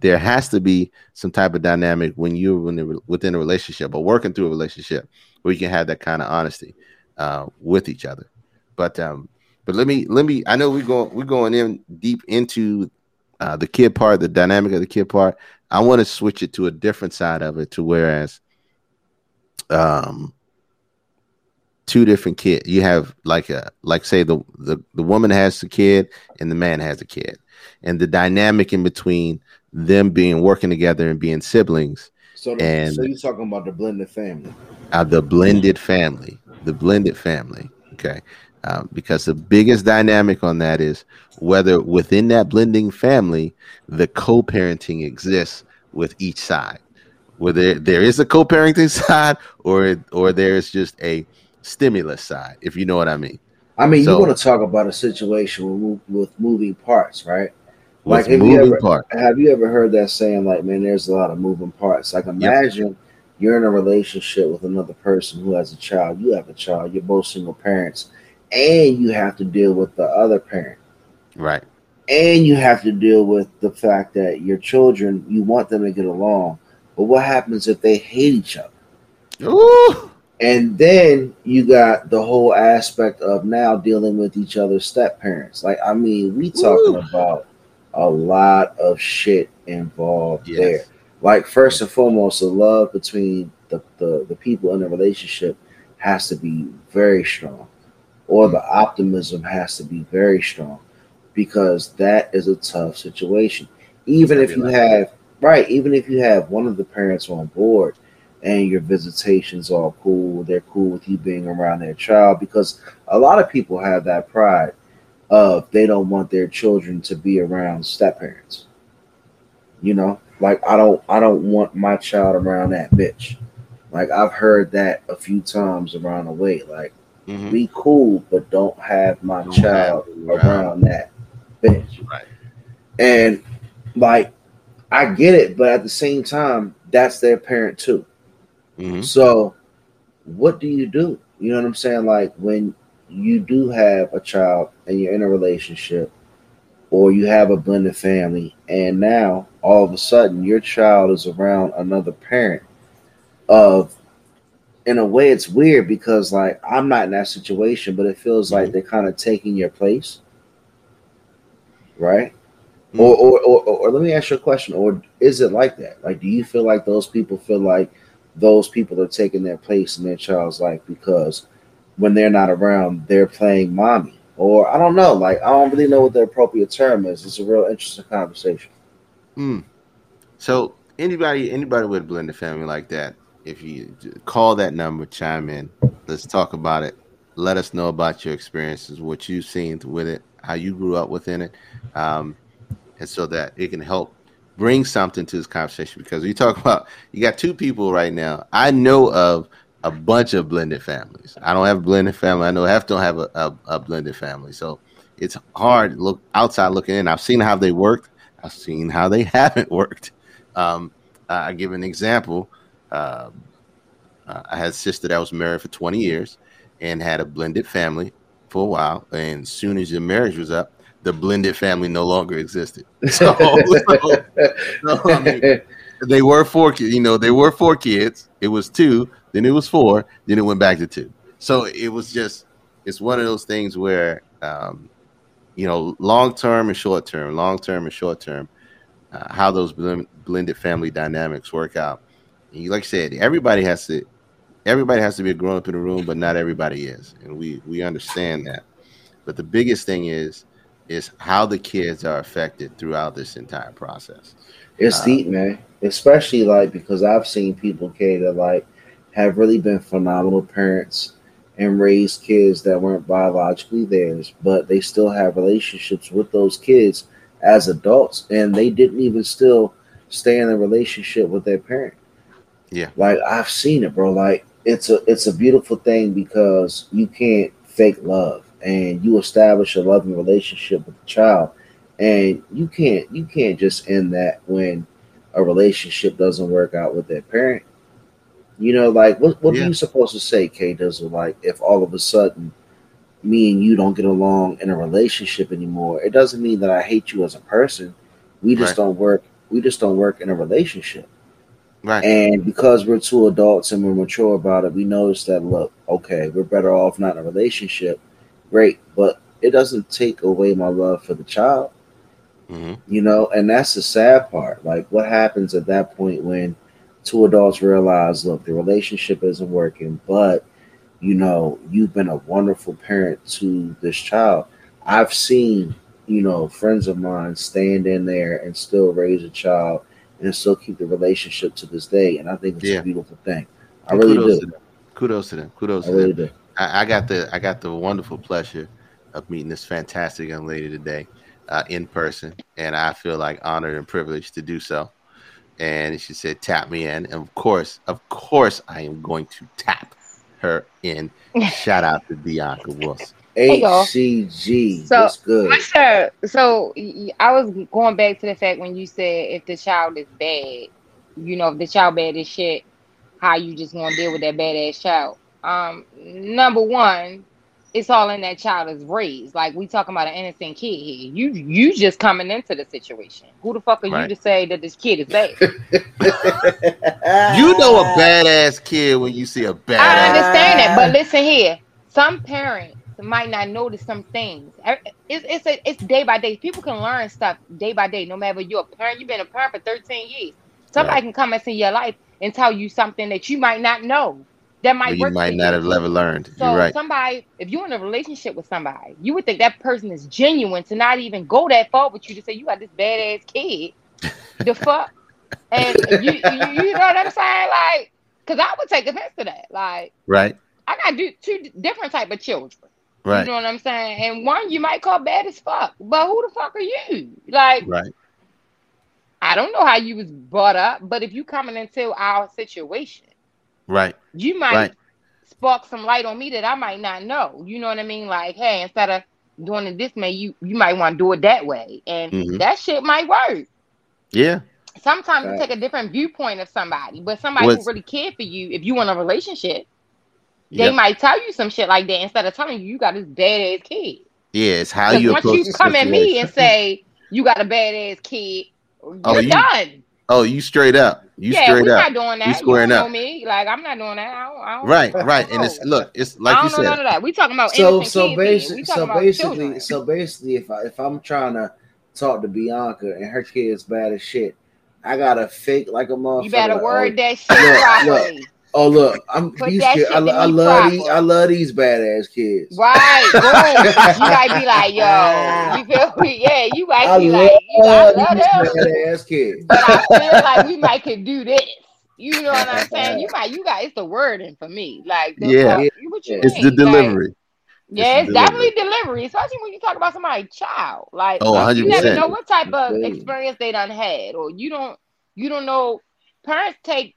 there has to be some type of dynamic when you're within a relationship or working through a relationship where you can have that kind of honesty uh, with each other. But um, but let me let me. I know we're going we're going in deep into uh, the kid part, the dynamic of the kid part. I want to switch it to a different side of it, to whereas um two different kids. You have like a like say the, the the woman has the kid and the man has a kid, and the dynamic in between them being working together and being siblings so the, And- so you're talking about the blended family. are the blended family, the blended family. Okay. Um, because the biggest dynamic on that is whether within that blending family, the co parenting exists with each side. Whether there is a co parenting side or, or there's just a stimulus side, if you know what I mean. I mean, So- you want to talk about a situation with, with moving parts, right? Like, have you ever- part. Have you ever heard that saying, like, man, there's a lot of moving parts? Like, imagine you're in a relationship with another person who has a child. You have a child. You're both single parents, and you have to deal with the other parent, Right. and you have to deal with the fact that your children, you want them to get along, but what happens if they hate each other? Ooh. And then you got the whole aspect of now dealing with each other's step parents. Like, I mean, we talking Woo. about a lot of shit involved Yes. there. Like, first and foremost, the love between the, the, the people in the relationship has to be very strong, or the optimism has to be very strong because that is a tough situation. Even if you like have, right, even if you have one of the parents on board and your visitations are cool, they're cool with you being around their child because a lot of people have that pride of they don't want their children to be around step parents. You know, like I don't I don't want my child around that bitch. Like I've heard that a few times around the way. Like Mhm. be cool, but don't have my Don't child have around. around. that bitch. Right. And like I get it, but at the same time, that's their parent too. Mhm. So, what do you do? You know what I'm saying? Like when you do have a child and you're in a relationship, or you have a blended family, and now all of a sudden your child is around another parent of in a way it's weird because like I'm not in that situation, but it feels like they're kind of taking your place. Right? Mhm. Or, or, or or let me ask you a question, or is it like that? Like do you feel like those people feel like those people are taking their place in their child's life because when they're not around, they're playing mommy? Or I don't know, like I don't really know what the appropriate term is. It's a real interesting conversation. Mm. So anybody anybody with a blended family like that, if you call that number, chime in. Let's talk about it. Let us know about your experiences, what you've seen with it, how you grew up within it, um, and so that it can help bring something to this conversation. Because we talk about you got two people right now. I know of a bunch of blended families. I don't have a blended family. I know half don't have a, a, a blended family. So it's hard look outside looking in. I've seen how they worked. I've seen how they haven't worked. Um, I give an example. Uh, I had a sister that was married for 20 years and had a blended family for a while. And as soon as your marriage was up, the blended family no longer existed. So, so, so, I mean, they were four kids. You know, they were four kids. It was two, then it was four, then it went back to two. So it was just, it's one of those things where, um, you know, long term and short term, long term and short term, uh, how those blend, blended family dynamics work out. And you, like I said, everybody has to, everybody has to be a grown up in the room, but not everybody is, and we we understand that. But the biggest thing is, is how the kids are affected throughout this entire process. It's Uh, deep, man. Especially like because I've seen people, K, that like have really been phenomenal parents and raised kids that weren't biologically theirs, but they still have relationships with those kids as adults, and they didn't even still stay in a relationship with their parent. Yeah. Like I've seen it, bro. Like it's a it's a beautiful thing because you can't fake love and you establish a loving relationship with the child and you can't you can't just end that when a relationship doesn't work out with their parent. You know, like what what Yeah. are you supposed to say, K Dizzle? Like if all of a sudden me and you don't get along in a relationship anymore, it doesn't mean that I hate you as a person. We just Right. don't work we just don't work in a relationship. Right. And because we're two adults and we're mature about it, we notice that look, okay, we're better off not in a relationship. Great, but it doesn't take away my love for the child, hmm you know, and that's the sad part. Like what happens at that point when two adults realize, look, the relationship isn't working, but you know, you've been a wonderful parent to this child. I've seen, you know, friends of mine stand in there and still raise a child and still keep the relationship to this day. And I think it's Yeah. a beautiful thing. I really kudos do. To them. Kudos to them. Kudos I to really them. do. I, I got the I got the wonderful pleasure of meeting this fantastic young lady today uh, in person, and I feel like honored and privileged to do so. And she said, "Tap me in," and of course, of course, I am going to tap her in. Shout out to Bianca Wilson. you go. HCG. So- What's good? What's up? So I was going back to the fact when you said if the child is bad, you know, if the child bad as shit, how you just gonna deal with that badass child? Um, number one, it's all in that child is raised. Like we talking about an innocent kid here. You you just coming into the situation. Who the fuck are Right. you to say that this kid is bad? You know a badass kid when you see a badass. I understand that, but listen here. Some parents might not notice some things. Er, It's it's a, it's day by day. People can learn stuff day by day. No matter you're a parent, you've been a parent for 13 years. Somebody Right. can come into your life and tell you something that you might not know. That might you might not have ever learned. So You're right. somebody, if you're in a relationship with somebody, you would think that person is genuine to not even go that far with you to say you got this badass kid. the fuck? And you, you you know what I'm saying? Like, cause I would take offense to that. Like, Right. I got do two different type of children. Right. You know what I'm saying? And one you might call bad as fuck, but who the fuck are you? Like, Right. I don't know how you was brought up, but if you coming into our situation, Right. you might Right. spark some light on me that I might not know. You know what I mean? Like, hey, instead of doing it this way, you you might want to do it that way, and Mhm. that shit might work. Yeah. Sometimes you take a different viewpoint of somebody, but somebody What's- who really care for you, if you in a relationship, they Yep. might tell you some shit like that instead of telling you you got this badass kid. Yeah. It's how 'Cause you once approach you the come at me and say you got a badass kid, You're Oh, you- done. Oh, you straight up. You yeah, straight we're up. not doing that. You squaring don't up. me. Like I'm not doing that. I don't, I don't, Right, I right. And it's look, it's like you don't know none said. of that. We talking about so innocent so kids. here. We basically so basically children. so basically if I if I'm trying to talk to Bianca and her kid's bad as shit, I gotta fake like a motherfucker. You better like, word oh, that shit look, properly. Oh look, I'm Put these that kids. shit I, lo- in I love these. I love these badass kids. Right, boom. You might be like, yo, you feel me? Yeah, you might I be love, like, you, I love these them. badass kids. But I feel like we might could do this. You know what I'm saying? You might, you got it's the wording for me. Like, the, Yeah. fuck, what you It's mean? the Like, delivery. yeah, It's it's the definitely delivery, especially when you talk about somebody's child. Like, Oh, you never know what type of experience they done had, or you don't, you don't know. Parents take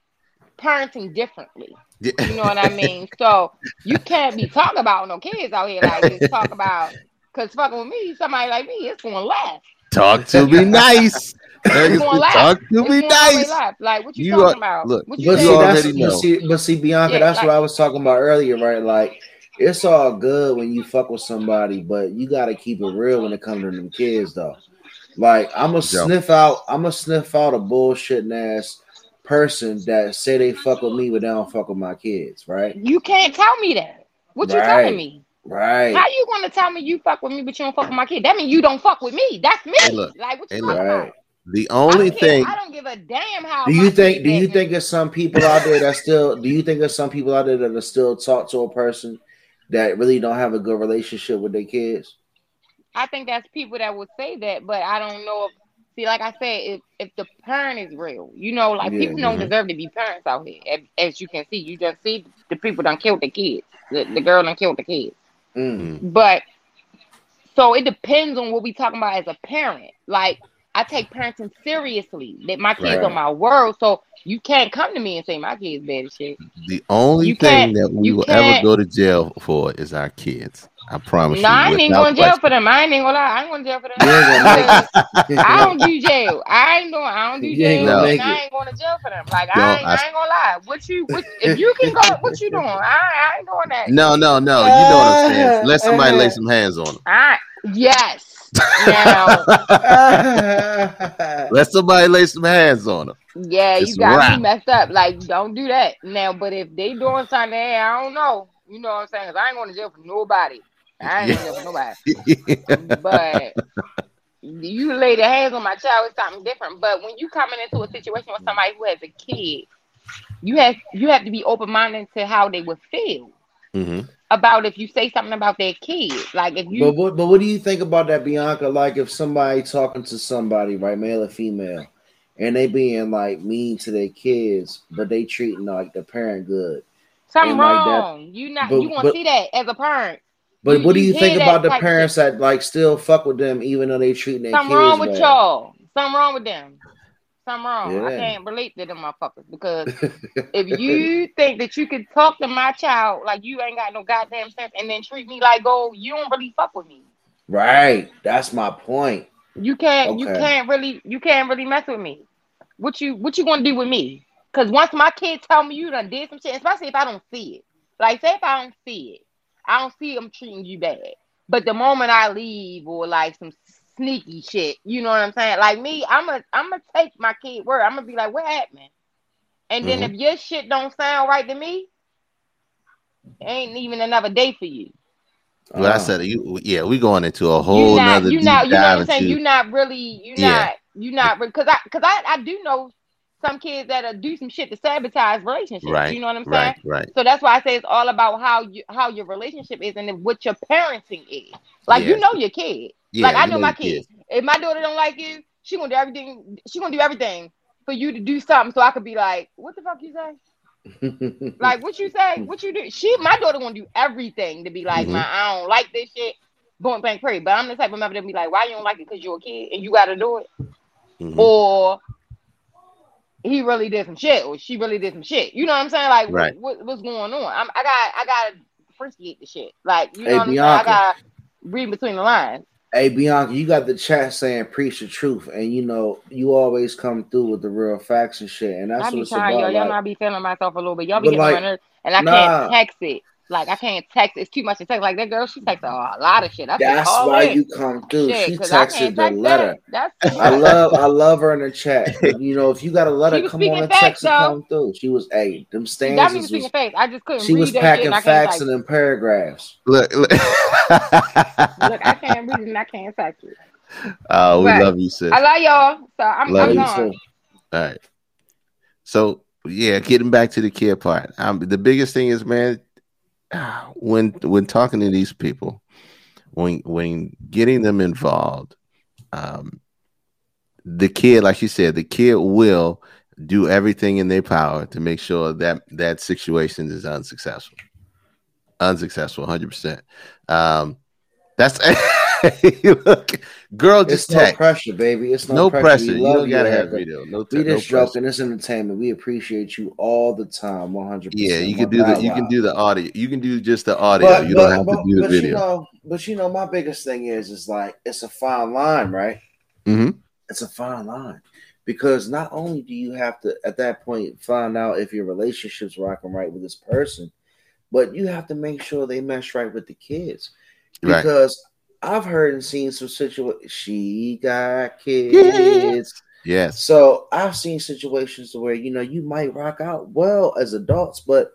parenting differently. Yeah. You know what I mean? So you can't be talking about no kids out here like this. Talk about because fucking with me, somebody like me, it's going left. Talk to me nice. Gonna say. Talk to It's me going all the way nice. Like what you, You talking are- about? look, what you But You see, saying? already know. but see, but see, Bianca, Yeah, that's like- what I was talking about earlier, right? Like it's all good when you fuck with somebody, but you gotta keep it real when it comes to them kids, though. Like I'm gonna sniff out, I'm gonna sniff out a bullshitting ass person that say they fuck with me, but they don't fuck with my kids, right? You can't tell me that. What you Right. telling me? Right. How you gonna tell me you fuck with me, but you don't fuck with my kid? That means you don't fuck with me. That's me. Hey, look. like what you Hey, talking look. about? The only don't thing I don't give a damn how. Do you think? Do you think there's some people out there that still? Do you think there's some people out there that are still talk to a person that really don't have a good relationship with their kids? I think that's people that would say that, but I don't know if see, like I said, if if the parent is real, you know, like Yeah, people don't deserve to be parents out here. As, as you can see, you just see the people done killed the kids. The, the girl done killed the kids. Mm. But so it depends on what we talking about as a parent. Like I take parenting seriously. That my kids Right. are my world. So you can't come to me and say my kids bad as shit. the only You thing that we will ever can't- go to jail for is our kids. I promise No, I you. ain't even without going to jail for them. I ain't gonna lie. I ain't going to jail for them. You ain't gonna Because I don't do jail. I ain't doing. I don't do jail, gonna and I ain't going to jail for them. Like Don't- I, ain't, I- I, ain't gonna lie. What you, what, if you can go, what you doing? I, I ain't doing that. No, no, no. You know what I'm saying. Let somebody lay some hands on them. I yes. Now, Let somebody lay some hands on them. yeah, It's you got rap. me messed up. Like, don't do that now. But if they doing something, hey, I don't know. You know what I'm saying? 'Cause I ain't going to jail for nobody. I ain't going to jail for nobody. but you lay the hands on my child is something different. But when you coming into a situation with somebody who has a kid, you have you have to be open minded to how they would feel Mhm. about if you say something about their kid. Like if you. but you what? But what do you think about that, Bianca? Like if somebody talking to somebody, right, male or female, and they being like mean to their kids, but they treating like the parent good. something and like that- wrong, you not but- you want but- to see that as a parent. But You- what do you you think about the type parents that like still fuck with them even though they treating their Something kids wrong with bad? y'all. Something wrong with them. Something wrong. I can't relate to them motherfuckers because if you think that you can talk to my child like you ain't got no goddamn sense and then treat me like oh you don't really fuck with me. right, that's my point. You can't you can't really you can't really mess with me. What you what you gonna do with me? Cause once my kids tell me you done did some shit, especially if I don't see it. Like say if I don't see it, I don't see them treating you bad. But the moment I leave or like some sneaky shit, you know what I'm saying? Like me, I'm a I'm gonna take my kid word. I'm gonna be like, what happened? And then Mhm. if your shit don't sound right to me, ain't even another day for you. Well, I Uh, said, you, yeah, we going into a you whole not nother you deep not you know what I'm saying You're not really you Yeah. not you're not because I because I I do know some kids that'll do some shit to sabotage relationships. Right, You know what I'm saying? right, right. So that's why I say it's all about how you how your relationship is and what your parenting is. Like you know your kid. Yeah, like I know my kids. If my daughter don't like you, she gonna do everything. She gonna do everything for you to do something so I could be like, what the fuck you say? Like what you say? What you do? She, my daughter, gonna do everything to be like, Mhm. my, I don't like this shit. Point blank, pray. But I'm the type of mother to be like, why you don't like it? Because you're a kid and you got to do it, Mhm. or he really did some shit, or she really did some shit. You know what I'm saying? Like, Right. what, what what's going on? I'm, I got, I got to appreciate the shit. Like, you know Hey, what I'm Bianca. saying? I got to read between the lines. Hey Bianca, you got the chat saying preach the truth, and you know you always come through with the real facts and shit, and that's I what be it's trying, about. yo. Y'all like- I be feeling myself a little bit. Y'all be getting like, and I nah. can't text it. Like I can't text. It's too much to text. Like that girl, she texts a lot of shit. I That's why you come through. Shit, she 'cause I texted can't the text letter. that. That's I love I love her in the chat. You know, if you got a letter, was come on and facts, text and come through. She was hey, them She got me stanzas speaking was, face. I just couldn't she read was that shit. packing And I can't facts text. and them paragraphs. Look, look. Look, I can't read it and I can't text it. oh, we But love you, sis. I love y'all. So I'm, Love I'm you, gone. So, All right. So yeah, getting back to the kid part. Um, the biggest thing is, man, when when talking to these people, when when getting them involved, um, the kid, like you said, the kid will do everything in their power to make sure that that situation is unsuccessful. Unsuccessful, hundred. Um, that's look, girl. Just it's no pressure, baby. It's no, No pressure. pressure. We You don't gotta have video. No, We te- no just pressure. joking. It's entertainment. We appreciate you all the time, one hundred. Yeah, you can do the you can do the audio. You can do just the audio. But, you but, don't have but, to do the but you video. know, but you know, my biggest thing is is like it's a fine line, right? Mhm. It's a fine line because not only do you have to at that point find out if your relationship's rocking right with this person, but you have to make sure they mesh right with the kids because I've heard and seen some situations. She got kids. Yes. So I've seen situations where you know you might rock out well as adults, but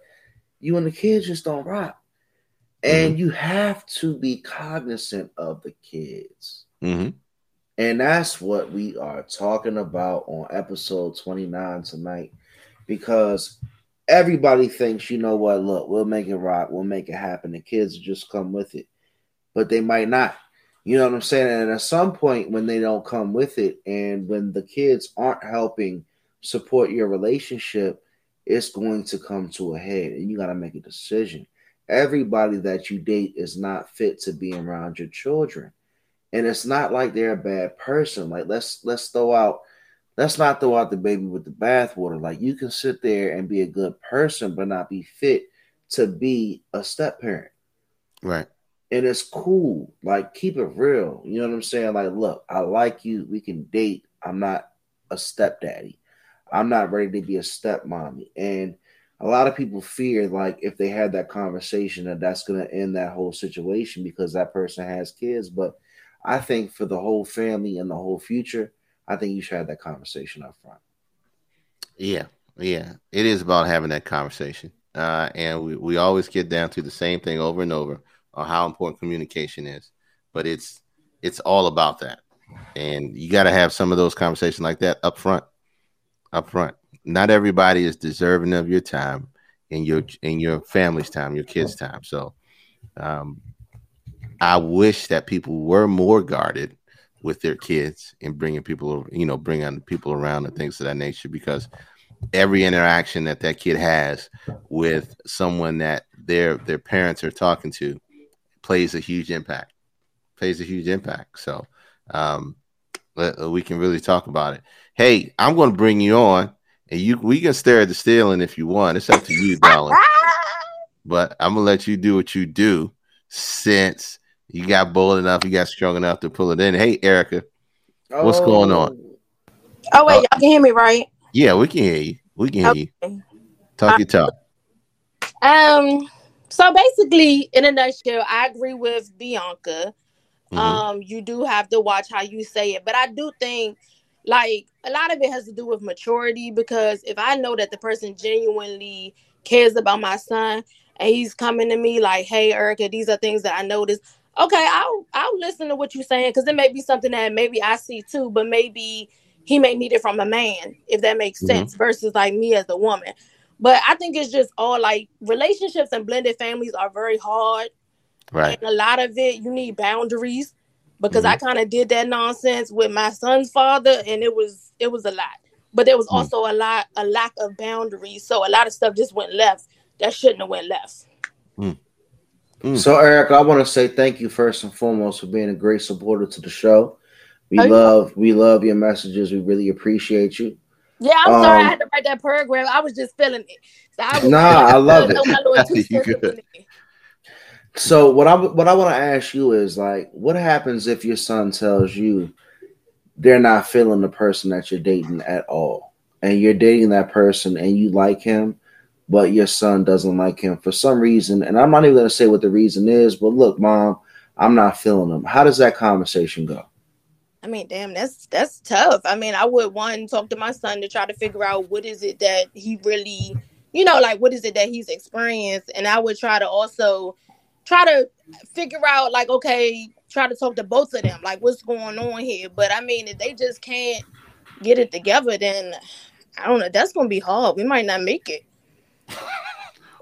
you and the kids just don't rock. And you have to be cognizant of the kids. hmm And that's what we are talking about on episode 29 tonight. Because everybody thinks, you know what, look, we'll make it rock, we'll make it happen. The kids just come with it. But they might not. You know what I'm saying? And at some point, when they don't come with it, and when the kids aren't helping support your relationship, it's going to come to a head, and you got to make a decision. Everybody that you date is not fit to be around your children and it's not like they're a bad person. Like let's let's throw out let's not throw out the baby with the bathwater. Like you can sit there and be a good person, but not be fit to be a step parent. Right. And it's cool. Like keep it real. You know what I'm saying? Like, look, I like you. We can date. I'm not a stepdaddy. I'm not ready to be a stepmommy. And a lot of people fear like if they had that conversation that that's going to end that whole situation because that person has kids but i think for the whole family and the whole future i think you should have that conversation up front Yeah. Yeah. It is about having that conversation. Uh, and we, we always get down to the same thing over and over how important communication is. But it's it's all about that. And you got to have some of those conversations like that up front. Up front. Not everybody is deserving of your time and your in your family's time, your kids' time. So um, I wish that people were more guarded with their kids and bringing people, you know, bringing people around and things of that nature because every interaction that that kid has with someone that their their parents are talking to plays a huge impact plays a huge impact so um let- we can really talk about it hey i'm going to bring you on and you we can stare at the ceiling if you want it's up to you darling but i'm gonna let you do what you do since you got bold enough you got strong enough to pull it in hey erica What's going on? Oh wait, Oh. y'all can hear me, right? yeah we can hear you we can hear you Okay. talk your talk Um. So basically, in a nutshell, I agree with Bianca. Mhm. Um, you do have to watch how you say it, but I do think like a lot of it has to do with maturity because if I know that the person genuinely cares about my son and he's coming to me like, "Hey, Erica, these are things that I noticed." Okay, I'll I'll listen to what you're saying because it may be something that maybe I see too, but maybe he may need it from a man if that makes Mhm. sense versus like me as a woman. But I think it's just all like relationships and blended families are very hard. right And a lot of it, you need boundaries because I kind of did that nonsense with my son's father, and it was it was a lot. But there was Mhm. also a lot a lack of boundaries, so a lot of stuff just went left that shouldn't have went left. Mm. So, Eric, I want to say thank you first and foremost for being a great supporter to the show. We Oh, yeah. love we love your messages. We really appreciate you. Yeah, I'm sorry I Um, had to write that paragraph. I was just feeling it. So I was, Nah, I love it. My You good. it. So what I what I want to ask you is like, what happens if your son tells you they're not feeling the person that you're dating at all, and you're dating that person and you like him, but your son doesn't like him for some reason. And I'm not even going to say what the reason is, but look, mom, I'm not feeling him. How does that conversation go? I mean, damn, that's that's tough. I mean, I would one talk to my son to try to figure out what is it that he really, you know, like what is it that he's experienced, and I would try to also try to figure out, like, okay, try to talk to both of them, like what's going on here. But I mean, if they just can't get it together, then I don't know. That's gonna be hard. We might not make it.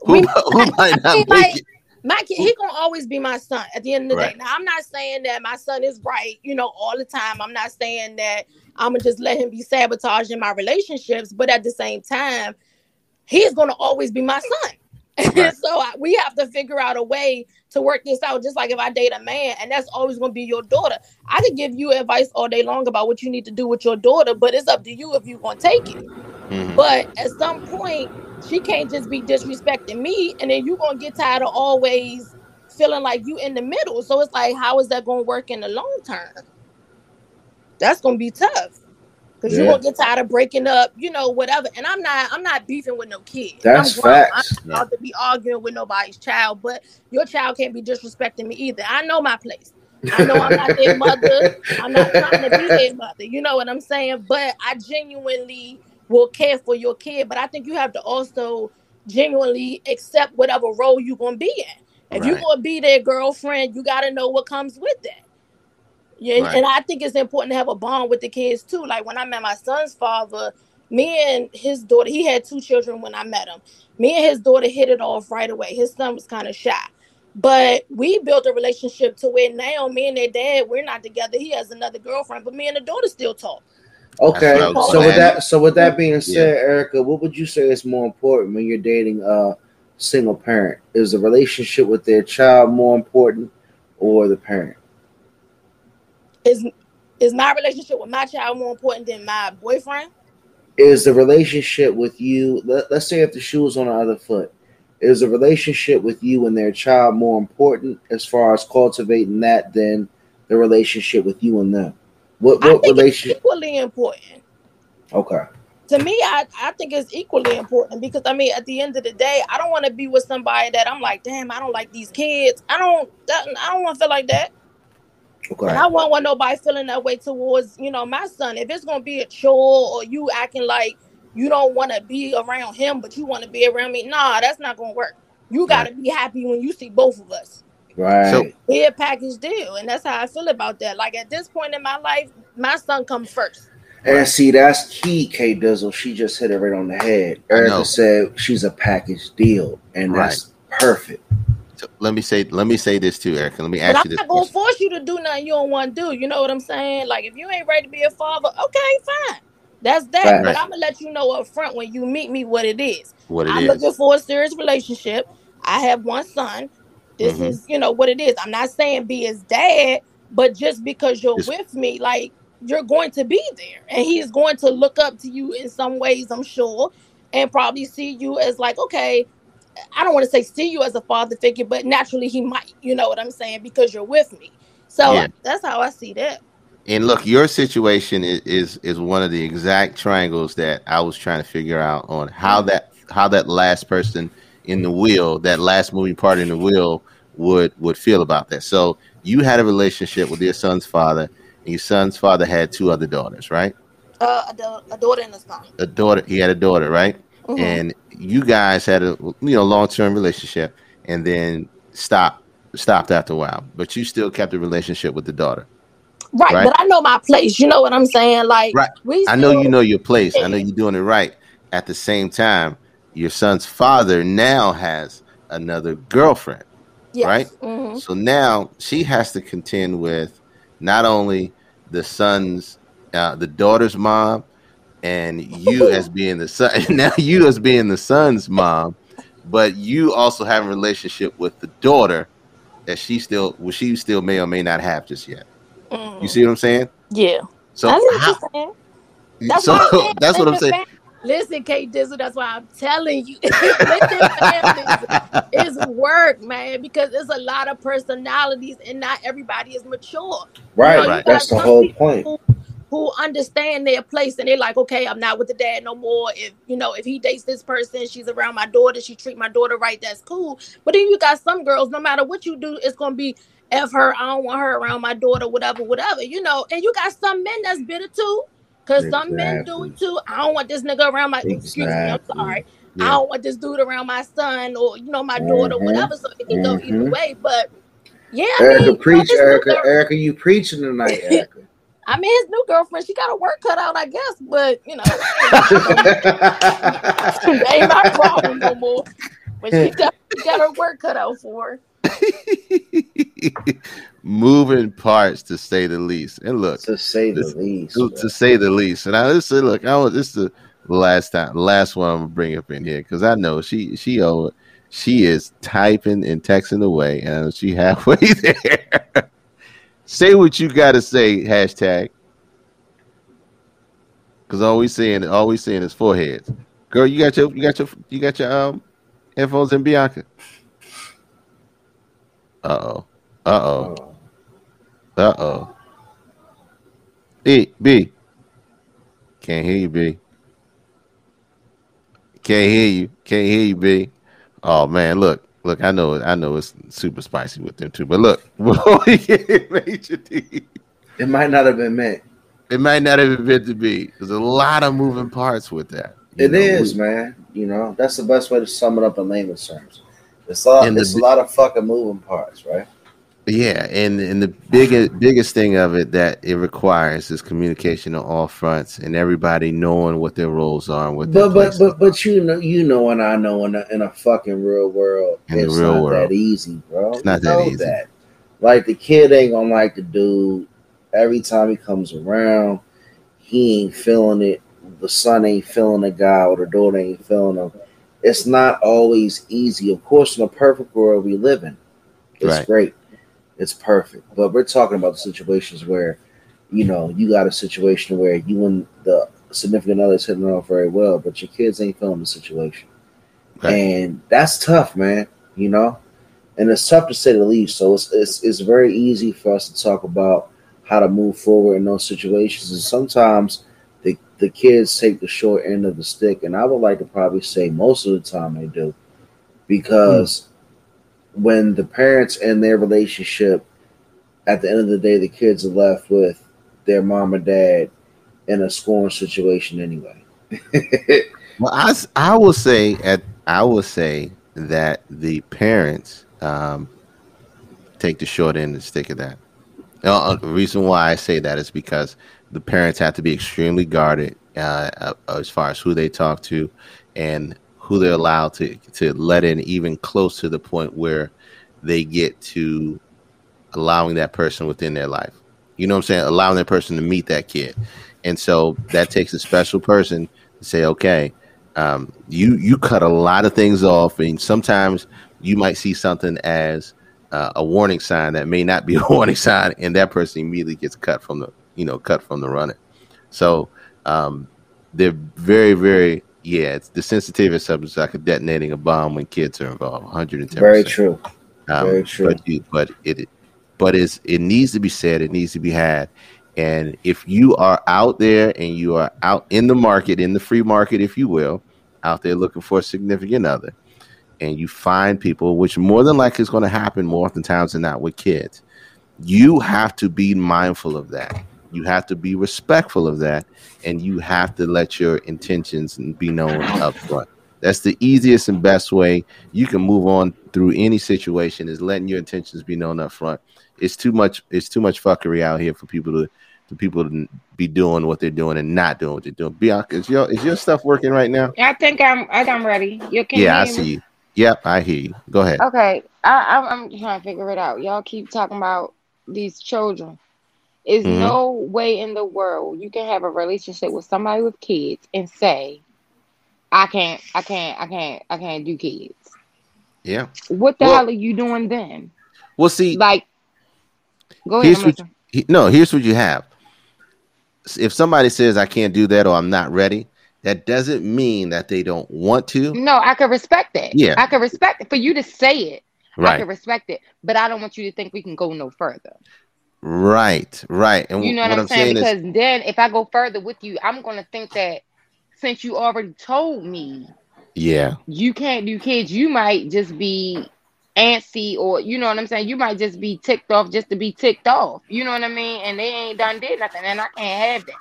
Who, We- who might not I mean, make like, it? My kid, he gonna always be my son at the end of the Right. day. Now, I'm not saying that my son is right, you know, all the time. I'm not saying that I'm gonna just let him be sabotaging my relationships, but at the same time, he's gonna always be my son. Right. so I, we have to figure out a way to work this out. Just like if I date a man, and that's always gonna be your daughter. I could give you advice all day long about what you need to do with your daughter, but it's up to you if you're gonna take it. Mhm. But at some point, she can't just be disrespecting me, and then you're gonna get tired of always feeling like you in the middle. So it's like, how is that gonna work in the long term? That's gonna be tough. Because you're Yeah. gonna get tired of breaking up, you know, whatever. And I'm not I'm not beefing with no kid. That's I'm facts. I'm not about to be arguing with nobody's child, but your child can't be disrespecting me either. I know my place. I know I'm not their mother. I'm not trying to be their mother. You know what I'm saying? But I genuinely will care for your kid. But I think you have to also genuinely accept whatever role you're gonna be in. If you're gonna be their girlfriend, you gotta know what comes with that. Yeah, Right. and I think it's important to have a bond with the kids too. Like when I met my son's father, me and his daughter, he had two children when I met him. Me and his daughter hit it off right away. His son was kind of shy. But we built a relationship to where now me and their dad, we're not together. He has another girlfriend, but me and the daughter still talk. Okay, That's what I was so with that, so with that being said, Erica, what would you say is more important when you're dating a single parent? Is the relationship with their child more important, or the parent? Is is my relationship with my child more important than my boyfriend? Is the relationship with you? Let, let's say if the shoe was on the other foot, is the relationship with you and their child more important as far as cultivating that than the relationship with you and them? What I what relationship? equally important. Okay, to me, I, I think it's equally important because I mean, at the end of the day, I don't want to be with somebody that I'm like, damn, I don't like these kids. I don't, that, I don't want to feel like that, okay, and I won't want nobody feeling that way towards you know my son. If it's gonna be a chore or you acting like you don't want to be around him, but you want to be around me, nah, that's not gonna work. You got to be happy when you see both of us. Right. So- Be a package deal, and that's how I feel about that. Like at this point in my life, my son comes first. And see, that's key, K Dizzle. She just hit it right on the head. Erica said she's a package deal, and that's perfect. So let me say let me say this too, Erica. Let me But ask I'm you this not gonna question. force you to do nothing you don't want to do. You know what I'm saying? Like if you ain't ready to be a father, okay, fine. That's that. Right. But I'm gonna let you know up front when you meet me what it is. What it I'm is. looking for a serious relationship. I have one son. This Mhm. is, you know, what it is. I'm not saying be his dad, but just because you're Just- with me, like you're going to be there, and he's going to look up to you in some ways, I'm sure, and probably see you as like, okay. I don't want to say see you as a father figure, but naturally he might. You know what I'm saying? Because you're with me. So Yeah. that's how I see that. And look, your situation is, is is one of the exact triangles that I was trying to figure out on how that how that last person in the wheel, that last moving part in the wheel, would would feel about that. So you had a relationship with your son's father, and your son's father had two other daughters, right? Uh, a, a daughter and a son. A daughter, he had a daughter, right? Mhm. And you guys had a you know long term relationship, and then stopped stopped after a while, but you still kept a relationship with the daughter. right, right. but I know my place. You know what I'm saying? Like, Right. we. I know you know your place. I know you're doing it right. At the same time, your son's father now has another girlfriend. Yes. right? Mhm. So now she has to contend with not only the son's, uh, the daughter's mom, and you as being the son. Now you as being the son's mom, but you also have a relationship with the daughter that she still, well, she still may or may not have just yet. Mhm. You see what I'm saying? Yeah. So I know what how-. That's so why I'm saying, that's what I'm saying. Fam- Listen, K Dizzle, that's why I'm telling you. it's, it's work, man, because there's a lot of personalities and not everybody is mature. Right. You know, Right. That's the whole point. Who, who understand their place and they're like, okay, I'm not with the dad no more. If you know, if he dates this person, she's around my daughter, she treat my daughter right, that's cool. But then you got some girls, no matter what you do, it's gonna be F her, I don't want her around my daughter, whatever, whatever, you know. And you got some men that's bitter too. Cause some men do it too. I don't want this nigga around my excuse me, I'm Exactly. sorry. I don't want this dude around my son or you know my daughter, Mhm. whatever. So it can go either Mhm. way. But yeah, I Erica, mean, you know, preach, his new Erica. girl- Erica, you preaching tonight, Erica. I mean, his new girlfriend, she got her work cut out, I guess. But you know, ain't my problem no more. But she definitely got her work cut out for her. Moving parts to say the least. And look, to say the This- least. to, to say the least. And I just say, look, I was this is the last time, last one I'm gonna bring up in here because I know she she oh, she is typing and texting away, and she halfway there. say what you gotta say. Hashtag. Because all we seeing, all we seeing is foreheads. Girl, you got your, you got your, you got your um headphones in Bianca. Uh oh. Uh oh. Uh oh. B B. Can't hear you, B. Can't hear you. Can't hear you, B. Oh man, look, look. I know, I know it's super spicy with them too. But look, before we get Major D, It might not have been meant. it might not have been meant to be. There's a lot of moving parts with that. It know, is, man. You know, that's the best way to sum it up in layman's terms. It's a lot, And the it's a lot of fucking moving parts, right? Yeah, and and the biggest biggest thing of it that it requires is communication on all fronts and everybody knowing what their roles are and what But but but but you know you know and I know in a, in a fucking real world, In the it's real not world. that easy, bro. It's not You that easy. Like the kid ain't gonna like the dude. Every time he comes around, he ain't feeling it. The son ain't feeling the guy, or the daughter ain't feeling him. It's not always easy. Of course, in a perfect world we live in, it's Right. great. It's perfect. But we're talking about the situations where, you know, you got a situation where you and the significant other is hitting it off very well, but your kids ain't feeling the situation. And that's tough, man. You know? And it's tough to say the least. So it's, it's it's very easy for us to talk about how to move forward in those situations. And sometimes the the kids take the short end of the stick. And I would like to probably say most of the time they do. Because hmm. When the parents and their relationship, at the end of the day, the kids are left with their mom or dad in a scoring situation anyway. Well, I, I will say at I will say that the parents um, take the short end and stick of that. Now, uh, the reason why I say that is because the parents have to be extremely guarded uh, uh, as far as who they talk to and who they're allowed to to let in, even close to the point where they get to allowing that person within their life. You know what I'm saying? Allowing that person to meet that kid, and so that takes a special person to say, okay, um, you you cut a lot of things off, and sometimes you might see something as uh, a warning sign that may not be a warning sign, and that person immediately gets cut from the you know cut from the running. So um, they're very very yeah. It's the sensitivity of subject like a detonating a bomb when kids are involved. 110. Very true. Um, Very true. But, you, but it, but it's, it needs to be said. It needs to be had. And if you are out there and you are out in the market, in the free market, if you will, out there looking for a significant other, and you find people, which more than likely is going to happen more oftentimes than not with kids, you have to be mindful of that. You have to be respectful of that, and you have to let your intentions be known up front. That's the easiest and best way you can move on through any situation is letting your intentions be known up front. It's too much. It's too much fuckery out here for people to for people to be doing what they're doing and not doing what they're doing. Bianca, is your is your stuff working right now? I think I'm. I I'm ready. You can. yeah, I hear me? see you. Yep, I hear you. Go ahead. Okay, I, I'm, I'm trying to figure it out. Y'all keep talking about these children. Is Mhm. no way in the world you can have a relationship with somebody with kids and say, "I can't, I can't, I can't, I can't do kids." Yeah. What the Well- hell are you doing then? Well, see, Like, go ahead. Here's I'm what he- no, here's what you have. If somebody says I can't do that or I'm not ready, that doesn't mean that they don't want to. No, I can respect that. Yeah. I can respect it for you to say it. Right. I can respect it, but I don't want you to think we can go no further. Right, right. And You know what, what I'm saying? is, Because then if I go further with you, I'm gonna think that since you already told me yeah, you can't do kids, you might just be antsy or you know what I'm saying? You might just be ticked off just to be ticked off. You know what I mean? And they ain't done did nothing, and I can't have that.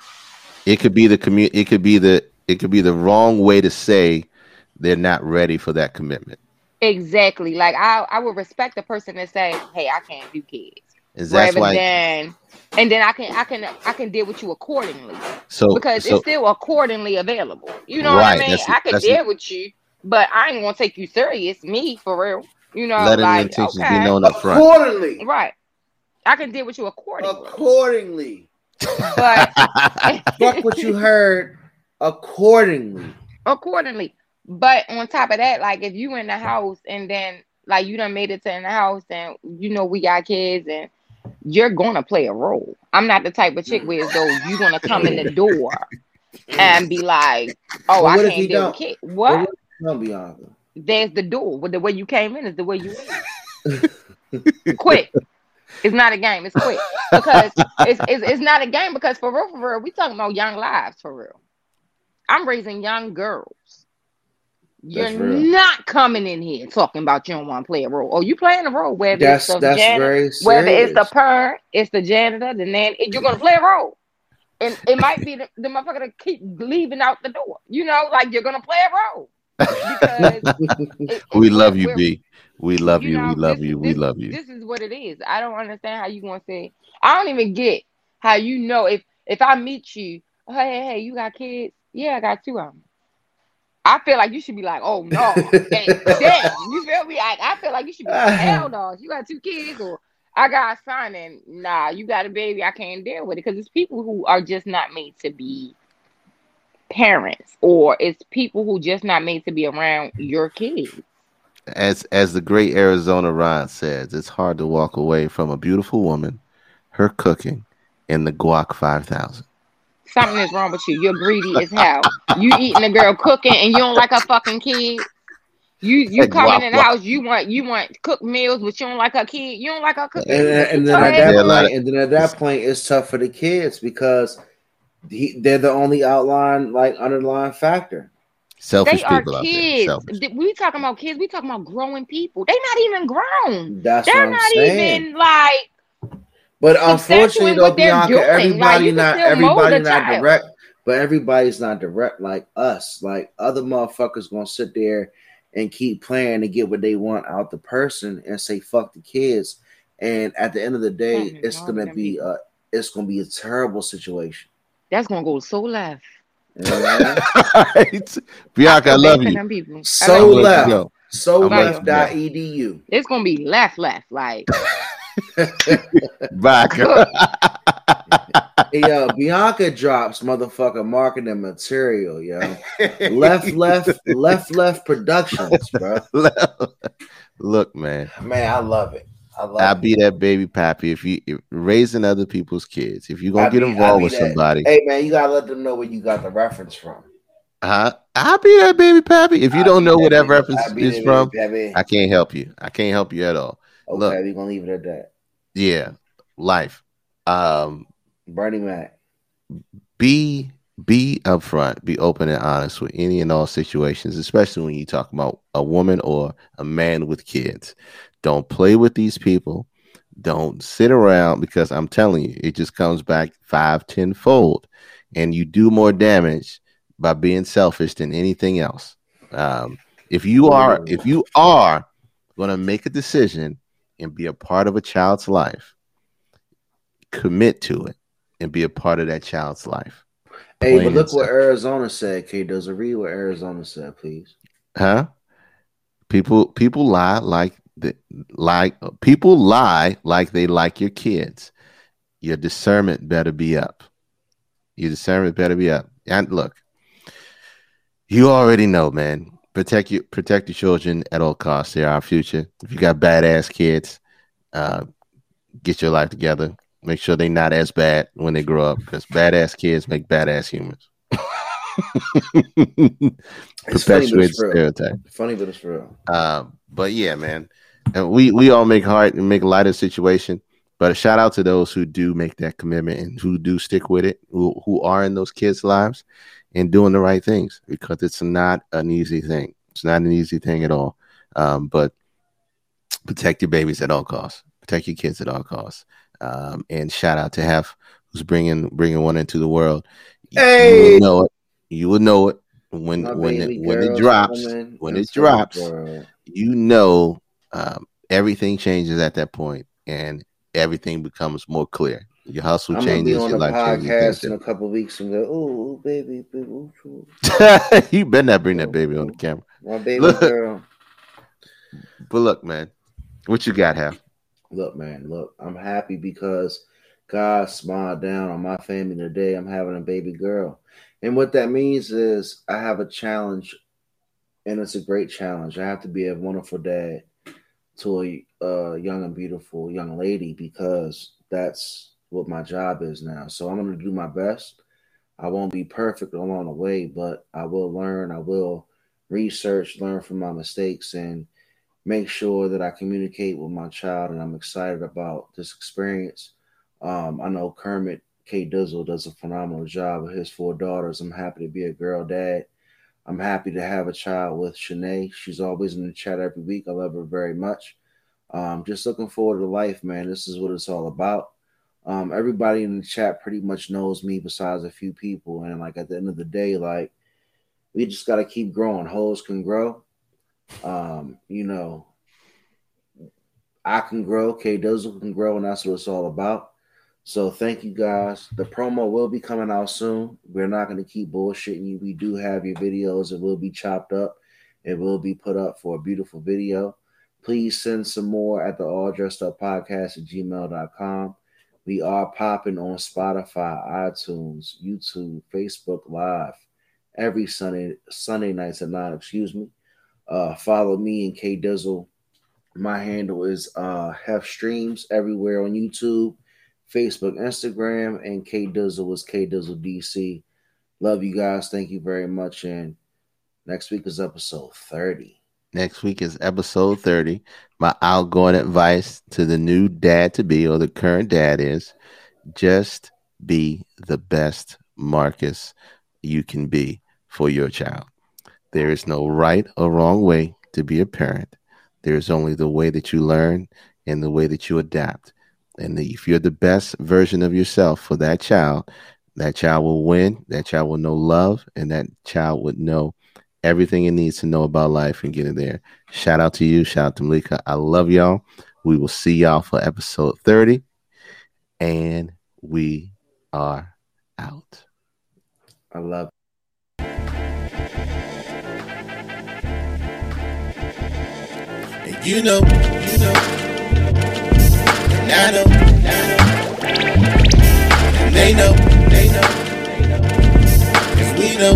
it could be the commu- It could be the. It could be the wrong way to say they're not ready for that commitment. Exactly. Like I, I would respect the person that say, "Hey, I can't do kids," Is that's rather why? than, and then I can, I can, I can deal with you accordingly so because so it's still accordingly available. You know Right, what I mean? I can that's- deal with you, but I ain't gonna take you serious. Me for real. You know, letting the like intentions okay, be known up front. Accordingly. right? I can deal with you accordingly, Accordingly. but Fuck what you heard. Accordingly. accordingly. But on top of that, like if you in the house and then like you done made it to in the house and you know we got kids and you're gonna play a role. I'm not the type of chick where as though you're gonna come in the door and be like, "Oh, But I what can't deal with kids." What? No, Bianca. There's the door. Well, the way you came in is the way you in. quick. It's not a game. It's quick because it's, it's it's not a game because for real, for real, we talking about young lives for real. I'm raising young girls. You're not coming in here talking about you don't want to play a role. Oh, you playing a role, whether That's it's the that's janitor, very whether it's the serious. parent, it's the janitor, the nanny, you're gonna play a role. And it might be the, the motherfucker to keep leaving out the door. You know, like you're gonna play a role. It- we love you, B. We love you. know, we love this- you. We love you. This is what it is. I don't understand how you gonna say. I don't even get how you know if if I meet you. "Oh, Hey, hey, hey, you got kids? Yeah, I got two of them. I feel like you should be like, oh no. You feel me? I, I feel like you should be like, uh-huh. hell no. You got two kids, or I got a son, and nah, you got a baby. I can't deal with it because it's people who are just not made to be parents, or it's people who just not made to be around your kids. As as the great Arizona Ron says, it's hard to walk away from a beautiful woman, her cooking, and the guac five thousand. Something is wrong with you. You're greedy as hell. You eating a girl cooking and you don't like her fucking kid. You you Like, coming wow, in the wow. house, you want you want cooked meals, but you don't like her kid. You don't like her cooking. and, and then Go at that Yeah, a lot and then at that point, it's tough for the kids because he, they're the only outline like underlying factor. Selfish they are people out there. kids. Selfish. We talking about kids. We talking about growing people. They're not even grown. That's They're what I'm not saying. even like But substantiating unfortunately, though, Bianca, doing. Everybody you can not still everybody not child. direct, but everybody's not direct like us. Like other motherfuckers gonna sit there and keep playing to get what they want out the person and say fuck the kids. And at the end of the day, Something it's wrong gonna be a, uh it's gonna be a terrible situation. that's gonna go so left. You know what Bianca, I feel love you. them people. I So love I'm you. gonna let left. So I'm left let edu. It's gonna be left, left. Like Hey, yo, Bianca drops motherfucker marketing material, yo. Left, left, left, left productions, bro. Look, man. Man, I love it. I love I it. be that baby pappy. If you if raising other people's kids, if you're gonna I get be- involved with that. somebody, Hey man, you gotta let them know where you got the reference from. huh? I'll be that baby pappy. If you I don't know where that reference is from, baby. I can't help you. I can't help you at all. Okay, look. we're gonna leave it at that. Yeah, life. Um, Bernie Mac. be be upfront, be open and honest with any and all situations, especially when you talk about a woman or a man with kids. Don't play with these people. Don't sit around because I'm telling you, it just comes back five, tenfold, and you do more damage by being selfish than anything else. Um, if you are, if you are going to make a decision and be a part of a child's life, commit to it and be a part of that child's life. Hey, but look what. Arizona said. K Dizzle read what Arizona said, please. Huh? People people lie like the like people lie like they like your kids. Your discernment better be up. Your discernment better be up. And look, you already know, man. Protect you protect your children at all costs. They're our future. If you got badass kids, uh, get your life together. Make sure they're not as bad when they grow up because badass kids make badass humans. It's funny, but Perpetuate stereotype. Funny, but it's real. Um, but yeah, man, and we we all make heart and make light of the situation. But a shout out to those who do make that commitment and who do stick with it, who, who are in those kids' lives and doing the right things because it's not an easy thing. It's not an easy thing at all. Um, but protect your babies at all costs. Protect your kids at all costs. Um, and shout out to Hef, who's bringing bringing one into the world. Hey! You will know it. You will know it when My when it when it drops. coming When it drops, world. you know um, everything changes at that point, and everything becomes more clear. Your hustle I'm gonna be on Your the life podcast in a couple weeks and go, "Oh, baby, baby, you better not bring that baby on the camera. my baby Look. girl." But look, man, what you got, Hef? Look, man, look, I'm happy because God smiled down on my family today. I'm having a baby girl. And what that means is I have a challenge, and it's a great challenge. I have to be a wonderful dad to a uh, young and beautiful young lady because that's what my job is now. So I'm going to do my best. I won't be perfect along the way, but I will learn. I will research, learn from my mistakes, and make sure that I communicate with my child. And I'm excited about this experience. Um, I know Kermit K. Dizzle does a phenomenal job with his four daughters. I'm happy to be a girl dad. I'm happy to have a child with Shanae. She's always in the chat every week. I love her very much. Um, just looking forward to life, man. This is what it's all about. Um, everybody in the chat pretty much knows me besides a few people. And like at the end of the day, like we just got to keep growing. Holes can grow. Um, you know, I can grow, K Dizzle can grow, and that's what it's all about. So thank you guys. The promo will be coming out soon. We're not going to keep bullshitting you. We do have your videos. It will be chopped up. It will be put up for a beautiful video. Please send some more at the all dressed up podcast at gmail.com. We are popping on Spotify, iTunes, YouTube, Facebook Live every Sunday, Sunday nights at nine, excuse me. Uh, follow me and K Dizzle. My handle is uh Hef Streams everywhere on YouTube, Facebook, Instagram, and K Dizzle is K Dizzle DC. Love you guys. Thank you very much. And next week is episode 30. Next week is episode 30. My outgoing advice to the new dad to be or the current dad is just be the best Marcus you can be for your child. There is no right or wrong way to be a parent. There is only the way that you learn and the way that you adapt. And if you're the best version of yourself for that child, that child will win, that child will know love, and that child would know everything it needs to know about life and get it there. Shout out to you. Shout out to Malika. I love y'all. We will see y'all for episode 30. And we are out. I love And you know, you know, and I know, and they know, they know, cause we know,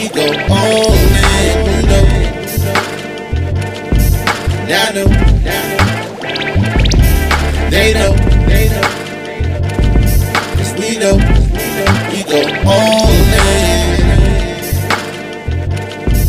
we go all in, you know. Know. They know. They know. Cause we know. We go all in.